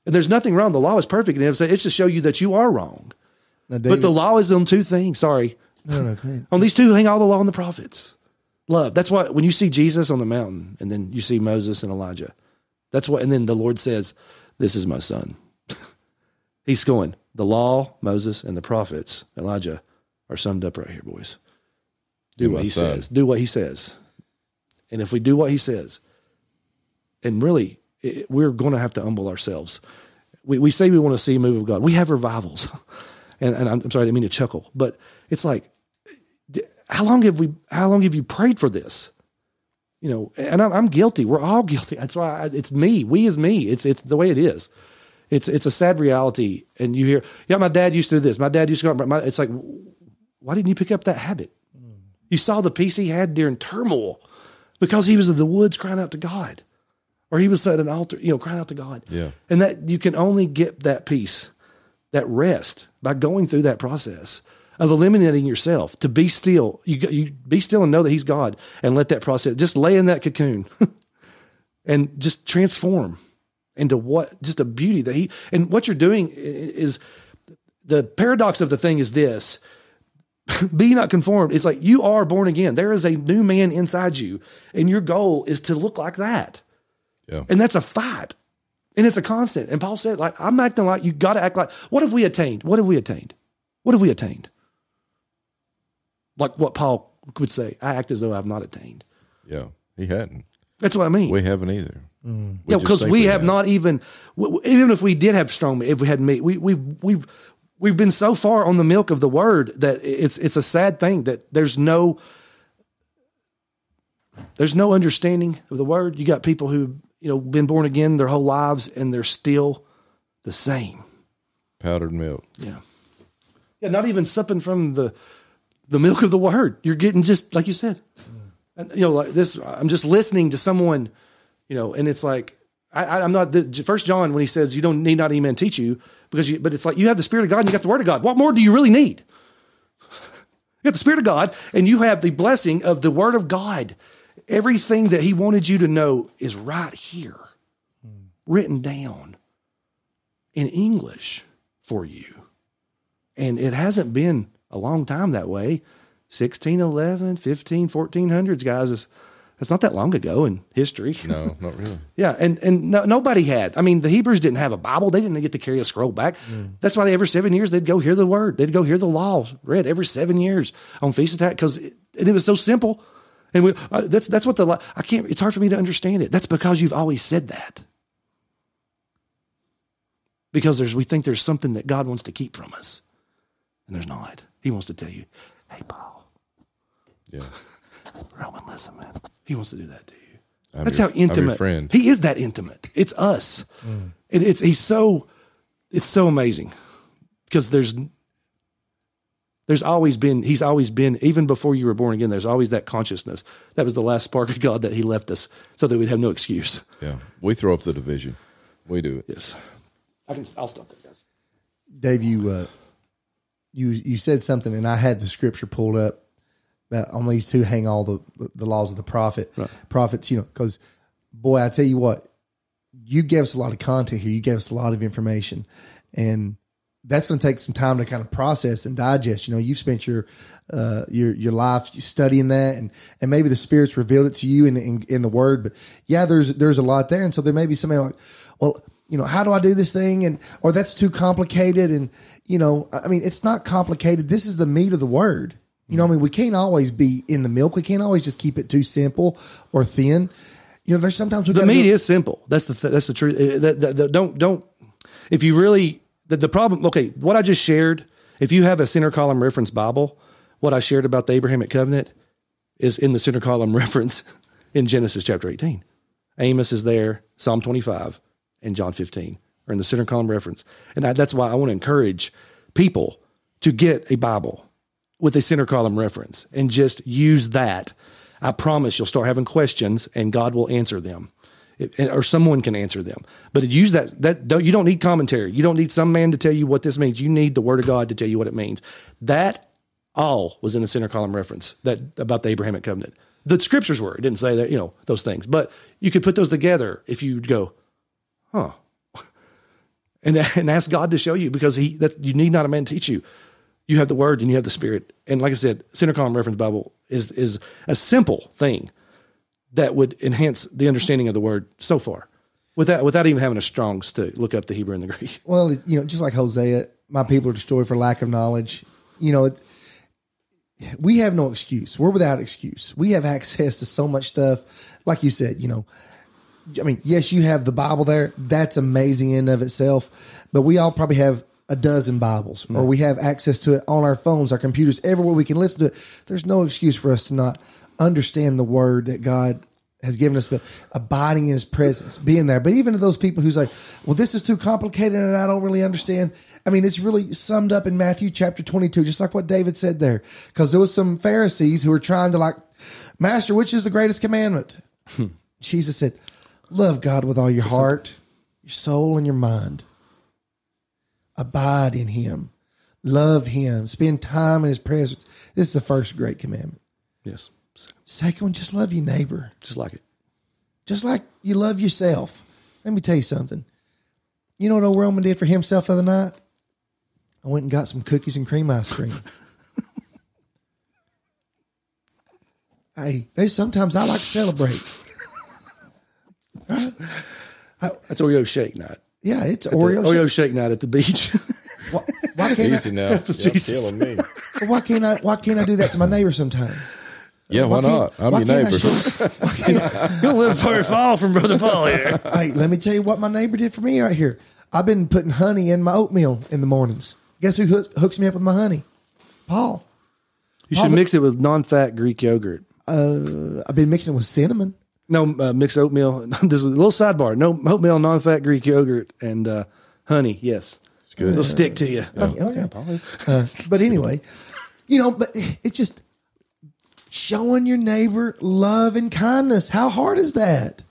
and there's nothing wrong the law is perfect and it's to show you that you are wrong Now, but the law is on two things sorry. No, no, go ahead. on these two hang all the law and the prophets. Love. That's why when you see jesus on the mountain and then you see moses and elijah that's what and then the lord says this is my son. He's going the law moses and the prophets elijah are summed up right here boys. Do You're what he son. says. Do what he says. And if we do what he says and really it, we're going to have to humble ourselves. We, we say we want to see a move of god. We have revivals and, and I'm, I'm sorry i didn't mean to chuckle but it's like how long have we how long have you prayed for this? You know and i'm, I'm guilty. We're all guilty. That's why I, it's me. We is me. It's it's the way it is. It's it's a sad reality. And you hear yeah my dad used to do this. My dad used to go my, it's like why didn't you pick up that habit? You saw the peace he had during turmoil because he was in the woods crying out to god. Or he was at an altar you know crying out to god. Yeah. and that you can only get that peace that rest by going through that process of eliminating yourself to be still. You, you be still and know that He's God, and let that process just lay in that cocoon, and just transform into what just a beauty that He and what you're doing is the paradox of the thing is this. Be not conformed. It's like you are born again. There is a new man inside you, and your goal is to look like that. Yeah. And that's a fight. And it's a constant. And Paul said, like, I'm acting like you got to act like, what have we attained? What have we attained? What have we attained? Like what Paul would say, I act as though I've not attained. Yeah. He hadn't. That's what I mean. We haven't either. Mm. We yeah, because think we have not even, w- w- even if we did have strong meat, if we had meat, we, we, we've, we've been so far on the milk of the word that it's, it's a sad thing that there's no, there's no understanding of the word. You got people who, you know, been born again their whole lives and they're still the same. powdered milk. Yeah. Yeah, not even sipping from the the milk of the word. You're getting just like you said. And you know, like this I'm just listening to someone, you know, and it's like I, I- I'm not the first John when he says you don't need not any man teach you because you but it's like you have the spirit of God and you got the word of God. What more do you really need? You got the spirit of God and you have the blessing of the word of God. Everything that he wanted you to know is right here, written down in English for you. And it hasn't been a long time that way. 1611, 15, 1400s, guys. Is, That's not that long ago in history. No, not really. Yeah, and and no, nobody had. I mean, the Hebrews didn't have a Bible. They didn't get to carry a scroll back. Mm. That's why they, every seven years they'd go hear the word. They'd go hear the law read every seven years on feast attack because it was so simple. And we, uh, that's that's what the li- I can't. It's hard for me to understand it. That's because you've always said that. Because there's we think there's something that God wants to keep from us, and there's not. He wants to tell you, "Hey, Paul, Yeah. Roman, listen, man." He wants to do that to you. I'm That's your- how I'm your intimate friend. he is. That intimate. It's us. And it's he's so it's so amazing because there's there's always been he's always been even before you were born again. There's always that consciousness. That was the last spark of God that He left us so that we'd have no excuse. Yeah. We throw up the division. We do it. Yes, I can. I'll stop there, guys. Dave, you uh, you you said something, and I had the scripture pulled up. About on these two hang all the the laws of the prophet prophets. You know, because boy, I tell you what, you gave us a lot of content here. You gave us a lot of information, and that's going to take some time to kind of process and digest. You know, you've spent your uh, your your life studying that, and and maybe the spirits revealed it to you in, in in the Word. But yeah, there's there's a lot there, and so there may be somebody like, well, you know, how do I do this thing, and or that's too complicated, and you know, I mean, it's not complicated. This is the meat of the Word. You know, I mean, we can't always be in the milk. We can't always just keep it too simple or thin. You know, there's sometimes we The meat go- is simple. That's the th- that's the truth. Uh, that- that- that- don't don't if you really the, the problem. Okay, what I just shared. If you have a center column reference Bible, what I shared about the Abrahamic covenant is in the center column reference in Genesis chapter 18. Amos is there, Psalm 25, and John 15 are in the center column reference. And I, that's why I want to encourage people to get a Bible with a center column reference and just use that. I promise you'll start having questions and God will answer them. Or someone can answer them. But use that that don't, you don't need commentary. You don't need some man to tell you what this means. You need the word of God to tell you what it means. That all was in the center column reference that about the Abrahamic covenant. The scriptures were. It didn't say that, you know, those things. But you could put those together if you go, huh. And, and ask God to show you because he that you need not a man teach you. You have the word and you have the spirit. And like I said, center column reference Bible is is a simple thing that would enhance the understanding of the word so far. Without without even having a Strong's to look up the Hebrew and the Greek. Well, you know, just like Hosea, my people are destroyed for lack of knowledge. You know, it, we have no excuse. We're without excuse. We have access to so much stuff. Like you said, you know, I mean, yes, you have the Bible there. That's amazing in and of itself. But we all probably have a dozen Bibles, or we have access to it on our phones, our computers, everywhere we can listen to it. There's no excuse for us to not understand the Word that God has given us, but abiding in His presence, being there. But even to those people who's like, "Well, this is too complicated, and I don't really understand." I mean, it's really summed up in Matthew chapter 22, just like what David said there, because there was some Pharisees who were trying to like, Master, which is the greatest commandment? Hmm. Jesus said, Love God with all your heart, your soul, and your mind. Abide in Him. Love Him. Spend time in His presence. This is the first great commandment. Yes. Second one, just love your neighbor. Just like it. Just like you love yourself. Let me tell you something. You know what old Roman did for himself the other night? I went and got some cookies and cream ice cream. hey, there's sometimes I like to celebrate. That's Oreo shake night. Yeah, it's The Oreo. Oreo shake night at the beach. Why, why can't Easy I? now. You're Jesus. killing me. Why can't I? Why can't I do that to my neighbor sometime? Yeah, why can't- I'm why your neighbor. show- I- You'll live very far from Brother Paul here. hey, let me tell you what my neighbor did for me right here. I've been putting honey in my oatmeal in the mornings. Guess who hooks, hooks me up with my honey? Paul. You should mix it with non-fat Greek yogurt. I've been mixing with cinnamon. No, uh, mix oatmeal. There's a little sidebar. No oatmeal, non-fat Greek yogurt, and uh, honey. Yes, it's good. It'll stick to you. Okay, okay. Uh, but anyway, you know, but it's just showing your neighbor love and kindness. How hard is that?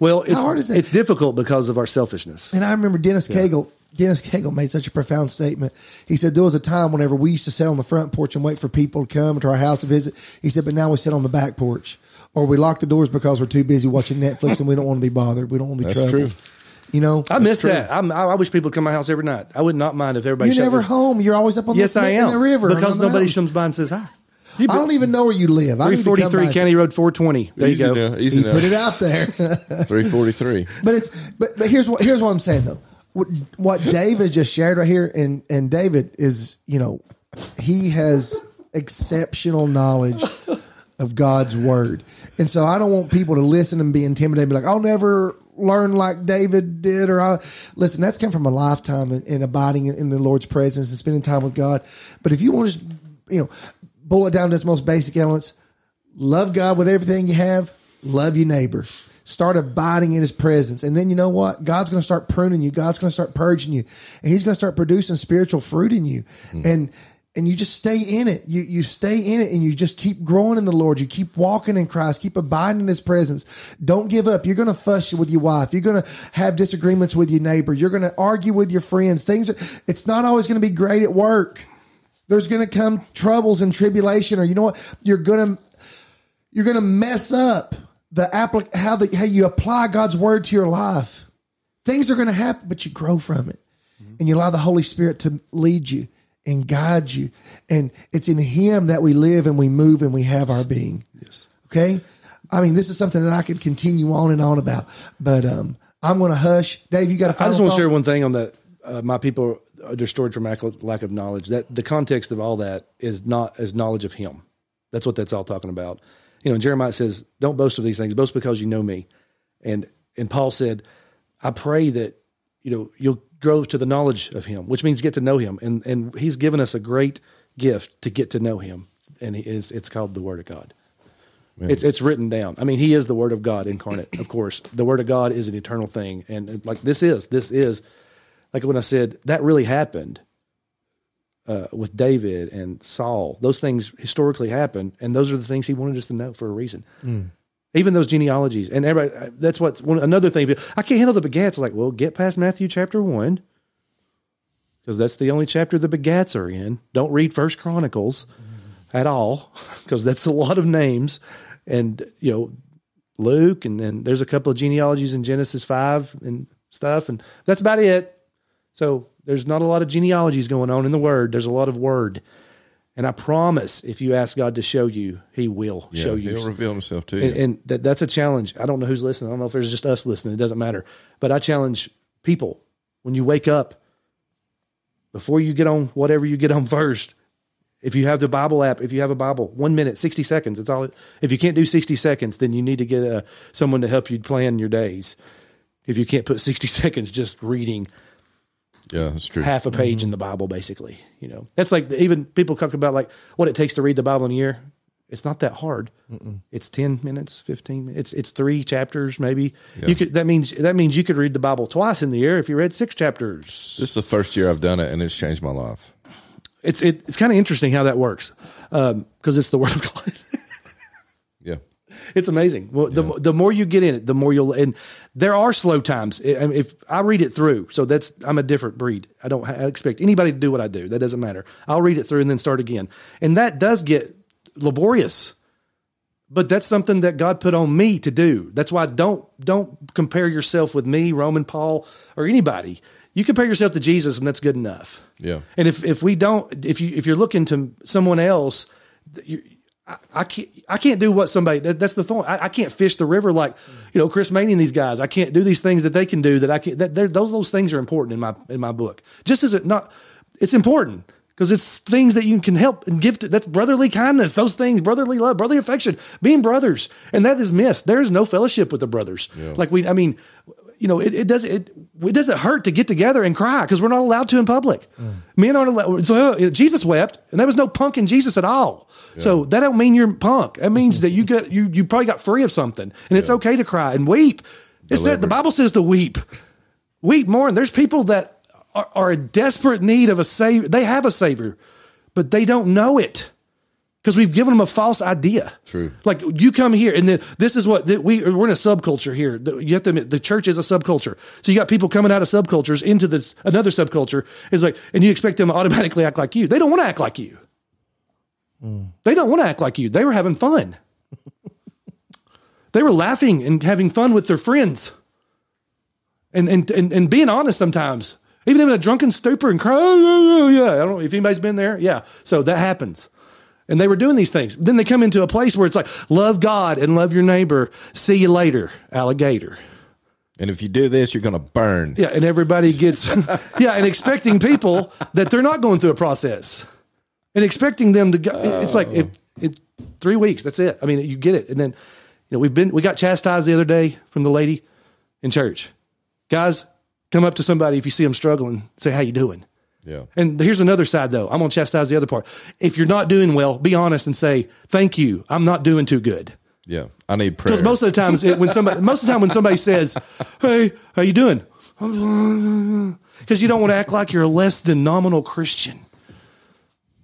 Well, it's hard is it? it's difficult because of our selfishness. And I remember Dennis Cagle. Dennis Cagle made such a profound statement. He said there was a time whenever we used to sit on the front porch and wait for people to come to our house to visit. He said, but now we sit on the back porch, or we lock the doors because we're too busy watching Netflix and we don't want to be bothered. We don't want to be That's troubled. true. You know, I miss that. I'm, I, I wish people would come to my house every night. I would not mind if everybody. you're never their- home. You're always up on Yes, the, I in am the river because nobody mountain. comes by and says hi. I don't even know where you live. I need to come 343 by- County Road 420. There easy you go. Now, easy He now. put it out there. 343. But it's but but here's what here's what I'm saying though. What, what Dave has just shared right here, and and David is you know he has exceptional knowledge of God's word, and so I don't want people to listen and be intimidated, be like, I'll never learn like David did, or I listen. That's come from a lifetime in, in abiding in the Lord's presence and spending time with God. But if you want to, just, you know, boil it down to its most basic elements, love God with everything you have, love your neighbor. Start abiding in his presence. And then you know what? God's going to start pruning you. God's going to start purging you. And he's going to start producing spiritual fruit in you. Hmm. And and you just stay in it. You you stay in it and you just keep growing in the Lord. You keep walking in Christ, keep abiding in his presence. Don't give up. You're going to fuss with your wife. You're going to have disagreements with your neighbor. You're going to argue with your friends. Things it's not always going to be great at work. There's going to come troubles and tribulation or you know what? You're going to you're going to mess up the applic- how the how you apply God's word to your life. Things are going to happen, but you grow from it, and you allow the Holy Spirit to lead you and guide you. And it's in Him that we live and we move and we have our being. Yes. Okay. I mean, this is something that I could continue on and on about, but um, I'm going to hush. Dave, you got to. I just want to share one thing on that. Uh, my people are Uh, destroyed from lack of knowledge. That the context of all that is not as knowledge of Him. That's what that's all talking about. You know, Jeremiah says, "Don't boast of these things. Boast because you know me." And and Paul said, "I pray that you know you'll grow to the knowledge of Him, which means get to know Him." And and He's given us a great gift to get to know Him, and it is it's called the Word of God. It's it's written down. I mean, He is the Word of God incarnate. Of course, the Word of God is an eternal thing, and, and like this is this is like when I said that really happened uh, with David and Saul. Those things historically happened, and those are the things He wanted us to know for a reason. Even those genealogies, and everybody. That's what one, another thing. I can't handle the begats. Like, well, get past Matthew chapter one. Because that's the only chapter the begats are in. Don't read First Chronicles at all, because that's a lot of names, and you know Luke, and then there's a couple of genealogies in Genesis five and stuff, and that's about it. So there's not a lot of genealogies going on in the Word. There's a lot of Word, and I promise, if you ask God to show you, He will Yeah, show you. He'll reveal himself to you. And, and that, that's a challenge. I don't know who's listening. I don't know if there's just us listening. It doesn't matter. But I challenge people when you wake up, before you get on whatever you get on first, if you have the Bible app, if you have a Bible, one minute, 60 seconds. It's all. If you can't do 60 seconds, then you need to get uh someone to help you plan your days. If you can't put 60 seconds just reading yeah, that's true. half a page in the Bible, basically. You know, that's like even people talk about like what it takes to read the Bible in a year. It's not that hard. It's ten minutes, fifteen. minutes. It's it's three chapters, maybe. You could that means that means you could read the Bible twice in the year if you read six chapters. This is the first year I've done it, and it's changed my life. It's it, it's kind of interesting how that works um, because it's the Word of God. Yeah. It's amazing. Well, the the more you get in it, the more you'll. And there are slow times. I I mean, if I read it through, so that's I'm a different breed. I don't ha- expect anybody to do what I do. That doesn't matter. I'll read it through and then start again, and that does get laborious. But that's something that God put on me to do. That's why don't don't compare yourself with me, Roman Paul, or anybody. You compare yourself to Jesus, and that's good enough. Yeah. And if if we don't, if you if you're looking to someone else, you, I, I can't I can't do what somebody that, that's the thing. I, I can't fish the river like you know Chris Manning and these guys. I can't do these things that they can do that I can. That they're- those those things are important in my in my book. Just as it not, it's important because it's things that you can help and give to. That's brotherly kindness. Those things, brotherly love, brotherly affection, being brothers, and that is missed. There is no fellowship with the brothers. Like we, I mean. You know, it, it doesn't it, it doesn't hurt to get together and cry because we're not allowed to in public. Men aren't allowed. So, uh, Jesus wept, and there was no punk in Jesus at all. So that don't mean you're punk. That means that you get you you probably got free of something, and it's okay to cry and weep. It said the Bible says to weep, weep more. And there's people that are, are in desperate need of a savior. They have a savior, but they don't know it because we've given them a false idea. True. Like you come here, and then this is what that we we're in a subculture here. The- You have to admit the church is a subculture. So you got people coming out of subcultures into this another subculture. It's like, and you expect them to automatically act like you. They don't want to act like you. Hmm. They don't want to act like you. They were having fun. they were laughing and having fun with their friends, and and and, and being honest sometimes. Even in a drunken stupor and cry, oh, oh, yeah. I don't know if anybody's been there. Yeah. So that happens. And they were doing these things. Then they come into a place where it's like, love God and love your neighbor. See you later, alligator. And if you do this, you're going to burn. Yeah, and everybody gets yeah, and expecting people that they're not going through a process, and expecting them to go. It's like it, it, three weeks. That's it. I mean, you get it, and then you know we've been we got chastised the other day from the lady in church. Guys, come up to somebody if you see them struggling, say how you doing. Yeah. And here's another side though. I'm gonna chastise the other part. If you're not doing well, be honest and say thank you. I'm not doing too good. Yeah. I need prayer. Because most of the times it- when somebody most of the time when somebody says, "Hey, how you doing?" Because you don't want to act like you're a less than nominal Christian.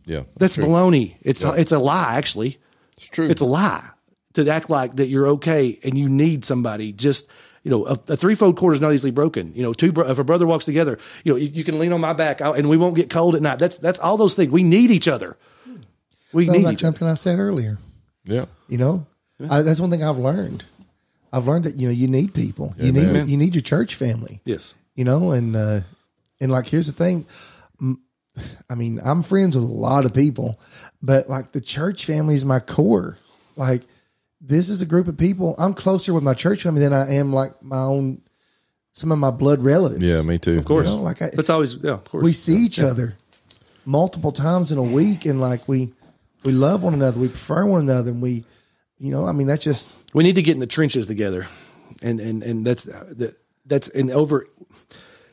yeah. That's true. baloney. It's it's a lie. Actually, It's true. it's a lie to act like that you're okay and you need somebody. Just you know, a, a threefold cord is not easily broken. You know, two bro- if a brother walks together, you know, you, you can lean on my back I- and we won't get cold at night. That's that's all those things. We need each other. We Sounds need like each other. something I said earlier. yeah. You know, I, that's one thing I've learned. I've learned that you know you need people. you need Amen. you need your church family. Yes. You know, and uh, and like here's the thing. I mean, I'm friends with a lot of people, but like the church family is my core. Like this is a group of people. I'm closer with my church family than I am like my own some of my blood relatives. Yeah, me too. Of course. You know, like I, That's always yeah. Of course. we see each other multiple times in a week, and like we we love one another, we prefer one another, and we, you know, I mean, that's just we need to get in the trenches together and and and that's that that's and over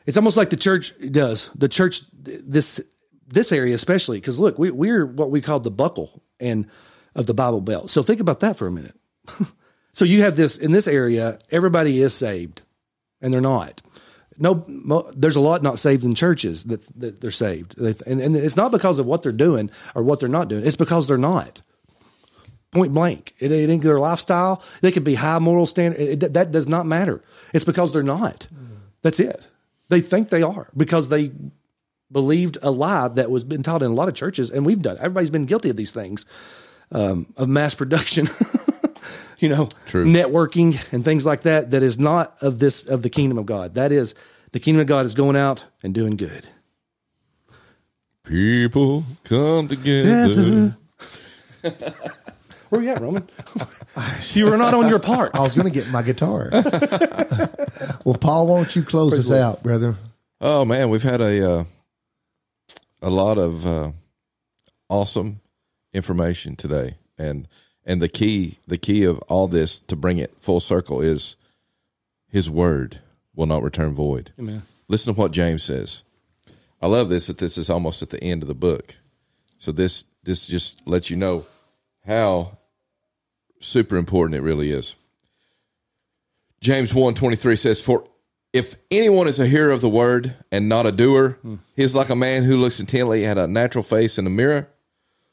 it's almost like the church does the church this this area especially because look we, we're what we call the buckle and of the bible belt so think about that for a minute so you have this in this area everybody is saved and they're not no mo, there's a lot not saved in churches that, that they're saved They- and, and it's not because of what they're doing or what they're not doing it's because they're not point blank. It, it ain't their lifestyle. They could be high moral standard. It, it- that does not matter. It's because they're not. That's it. They think they are because they believed a lie that was been taught in a lot of churches, and we've done. Everybody's been guilty of these things um, of mass production. you know, True. networking and things like that. That is not of this of the kingdom of God. That is the kingdom of God is going out and doing good. People come together. Where are you at, Roman? you were not on your part. I was going to get my guitar. well, Paul, why don't you close us out, brother? Oh man, we've had a uh, a lot of uh, awesome information today, and and the key the key of all this to bring it full circle is His word will not return void. Amen. Listen to what James says. I love this that this is almost at the end of the book, so this this just lets you know how super important it really is. James 1:23 says for if anyone is a hearer of the word and not a doer, hmm. he is like a man who looks intently at a natural face in a mirror,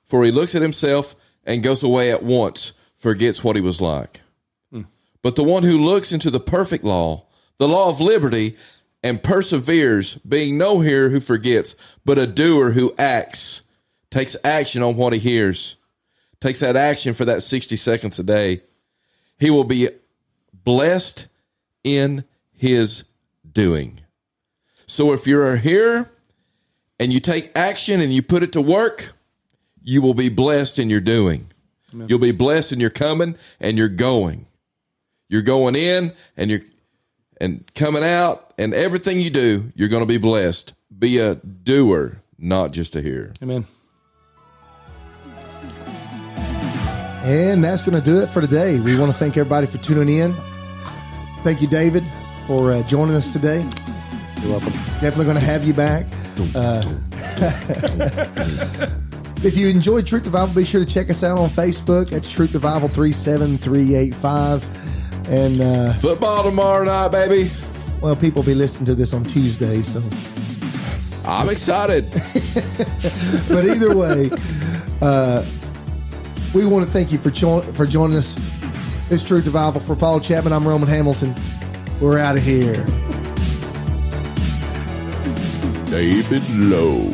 for he looks at himself and goes away at once, forgets what he was like. But the one who looks into the perfect law, the law of liberty, and perseveres, being no hearer who forgets, but a doer who acts, takes action on what he hears, takes that action for that 60 seconds a day, he will be blessed in his doing. So if you're a here and you take action and you put it to work, you will be blessed in your doing. You'll be blessed in your coming and you're going. You're going in and you're and coming out and everything you do, you're going to be blessed. Be a doer, not just a hearer. Amen. And that's going to do it for today. We want to thank everybody for tuning in. Thank you, David, for uh, joining us today. You're welcome. Definitely going to have you back. Uh, if you enjoyed Truth Revival, be sure to check us out on Facebook. That's Truth Revival 37385. And, uh, Football tomorrow night, baby. well, people will be listening to this on Tuesday. So, I'm excited. but either way, uh, we want to thank you for, jo- for joining us. It's Truth Revival. For Paul Chapman, I'm Roman Hamilton. We're out of here. David Lowe.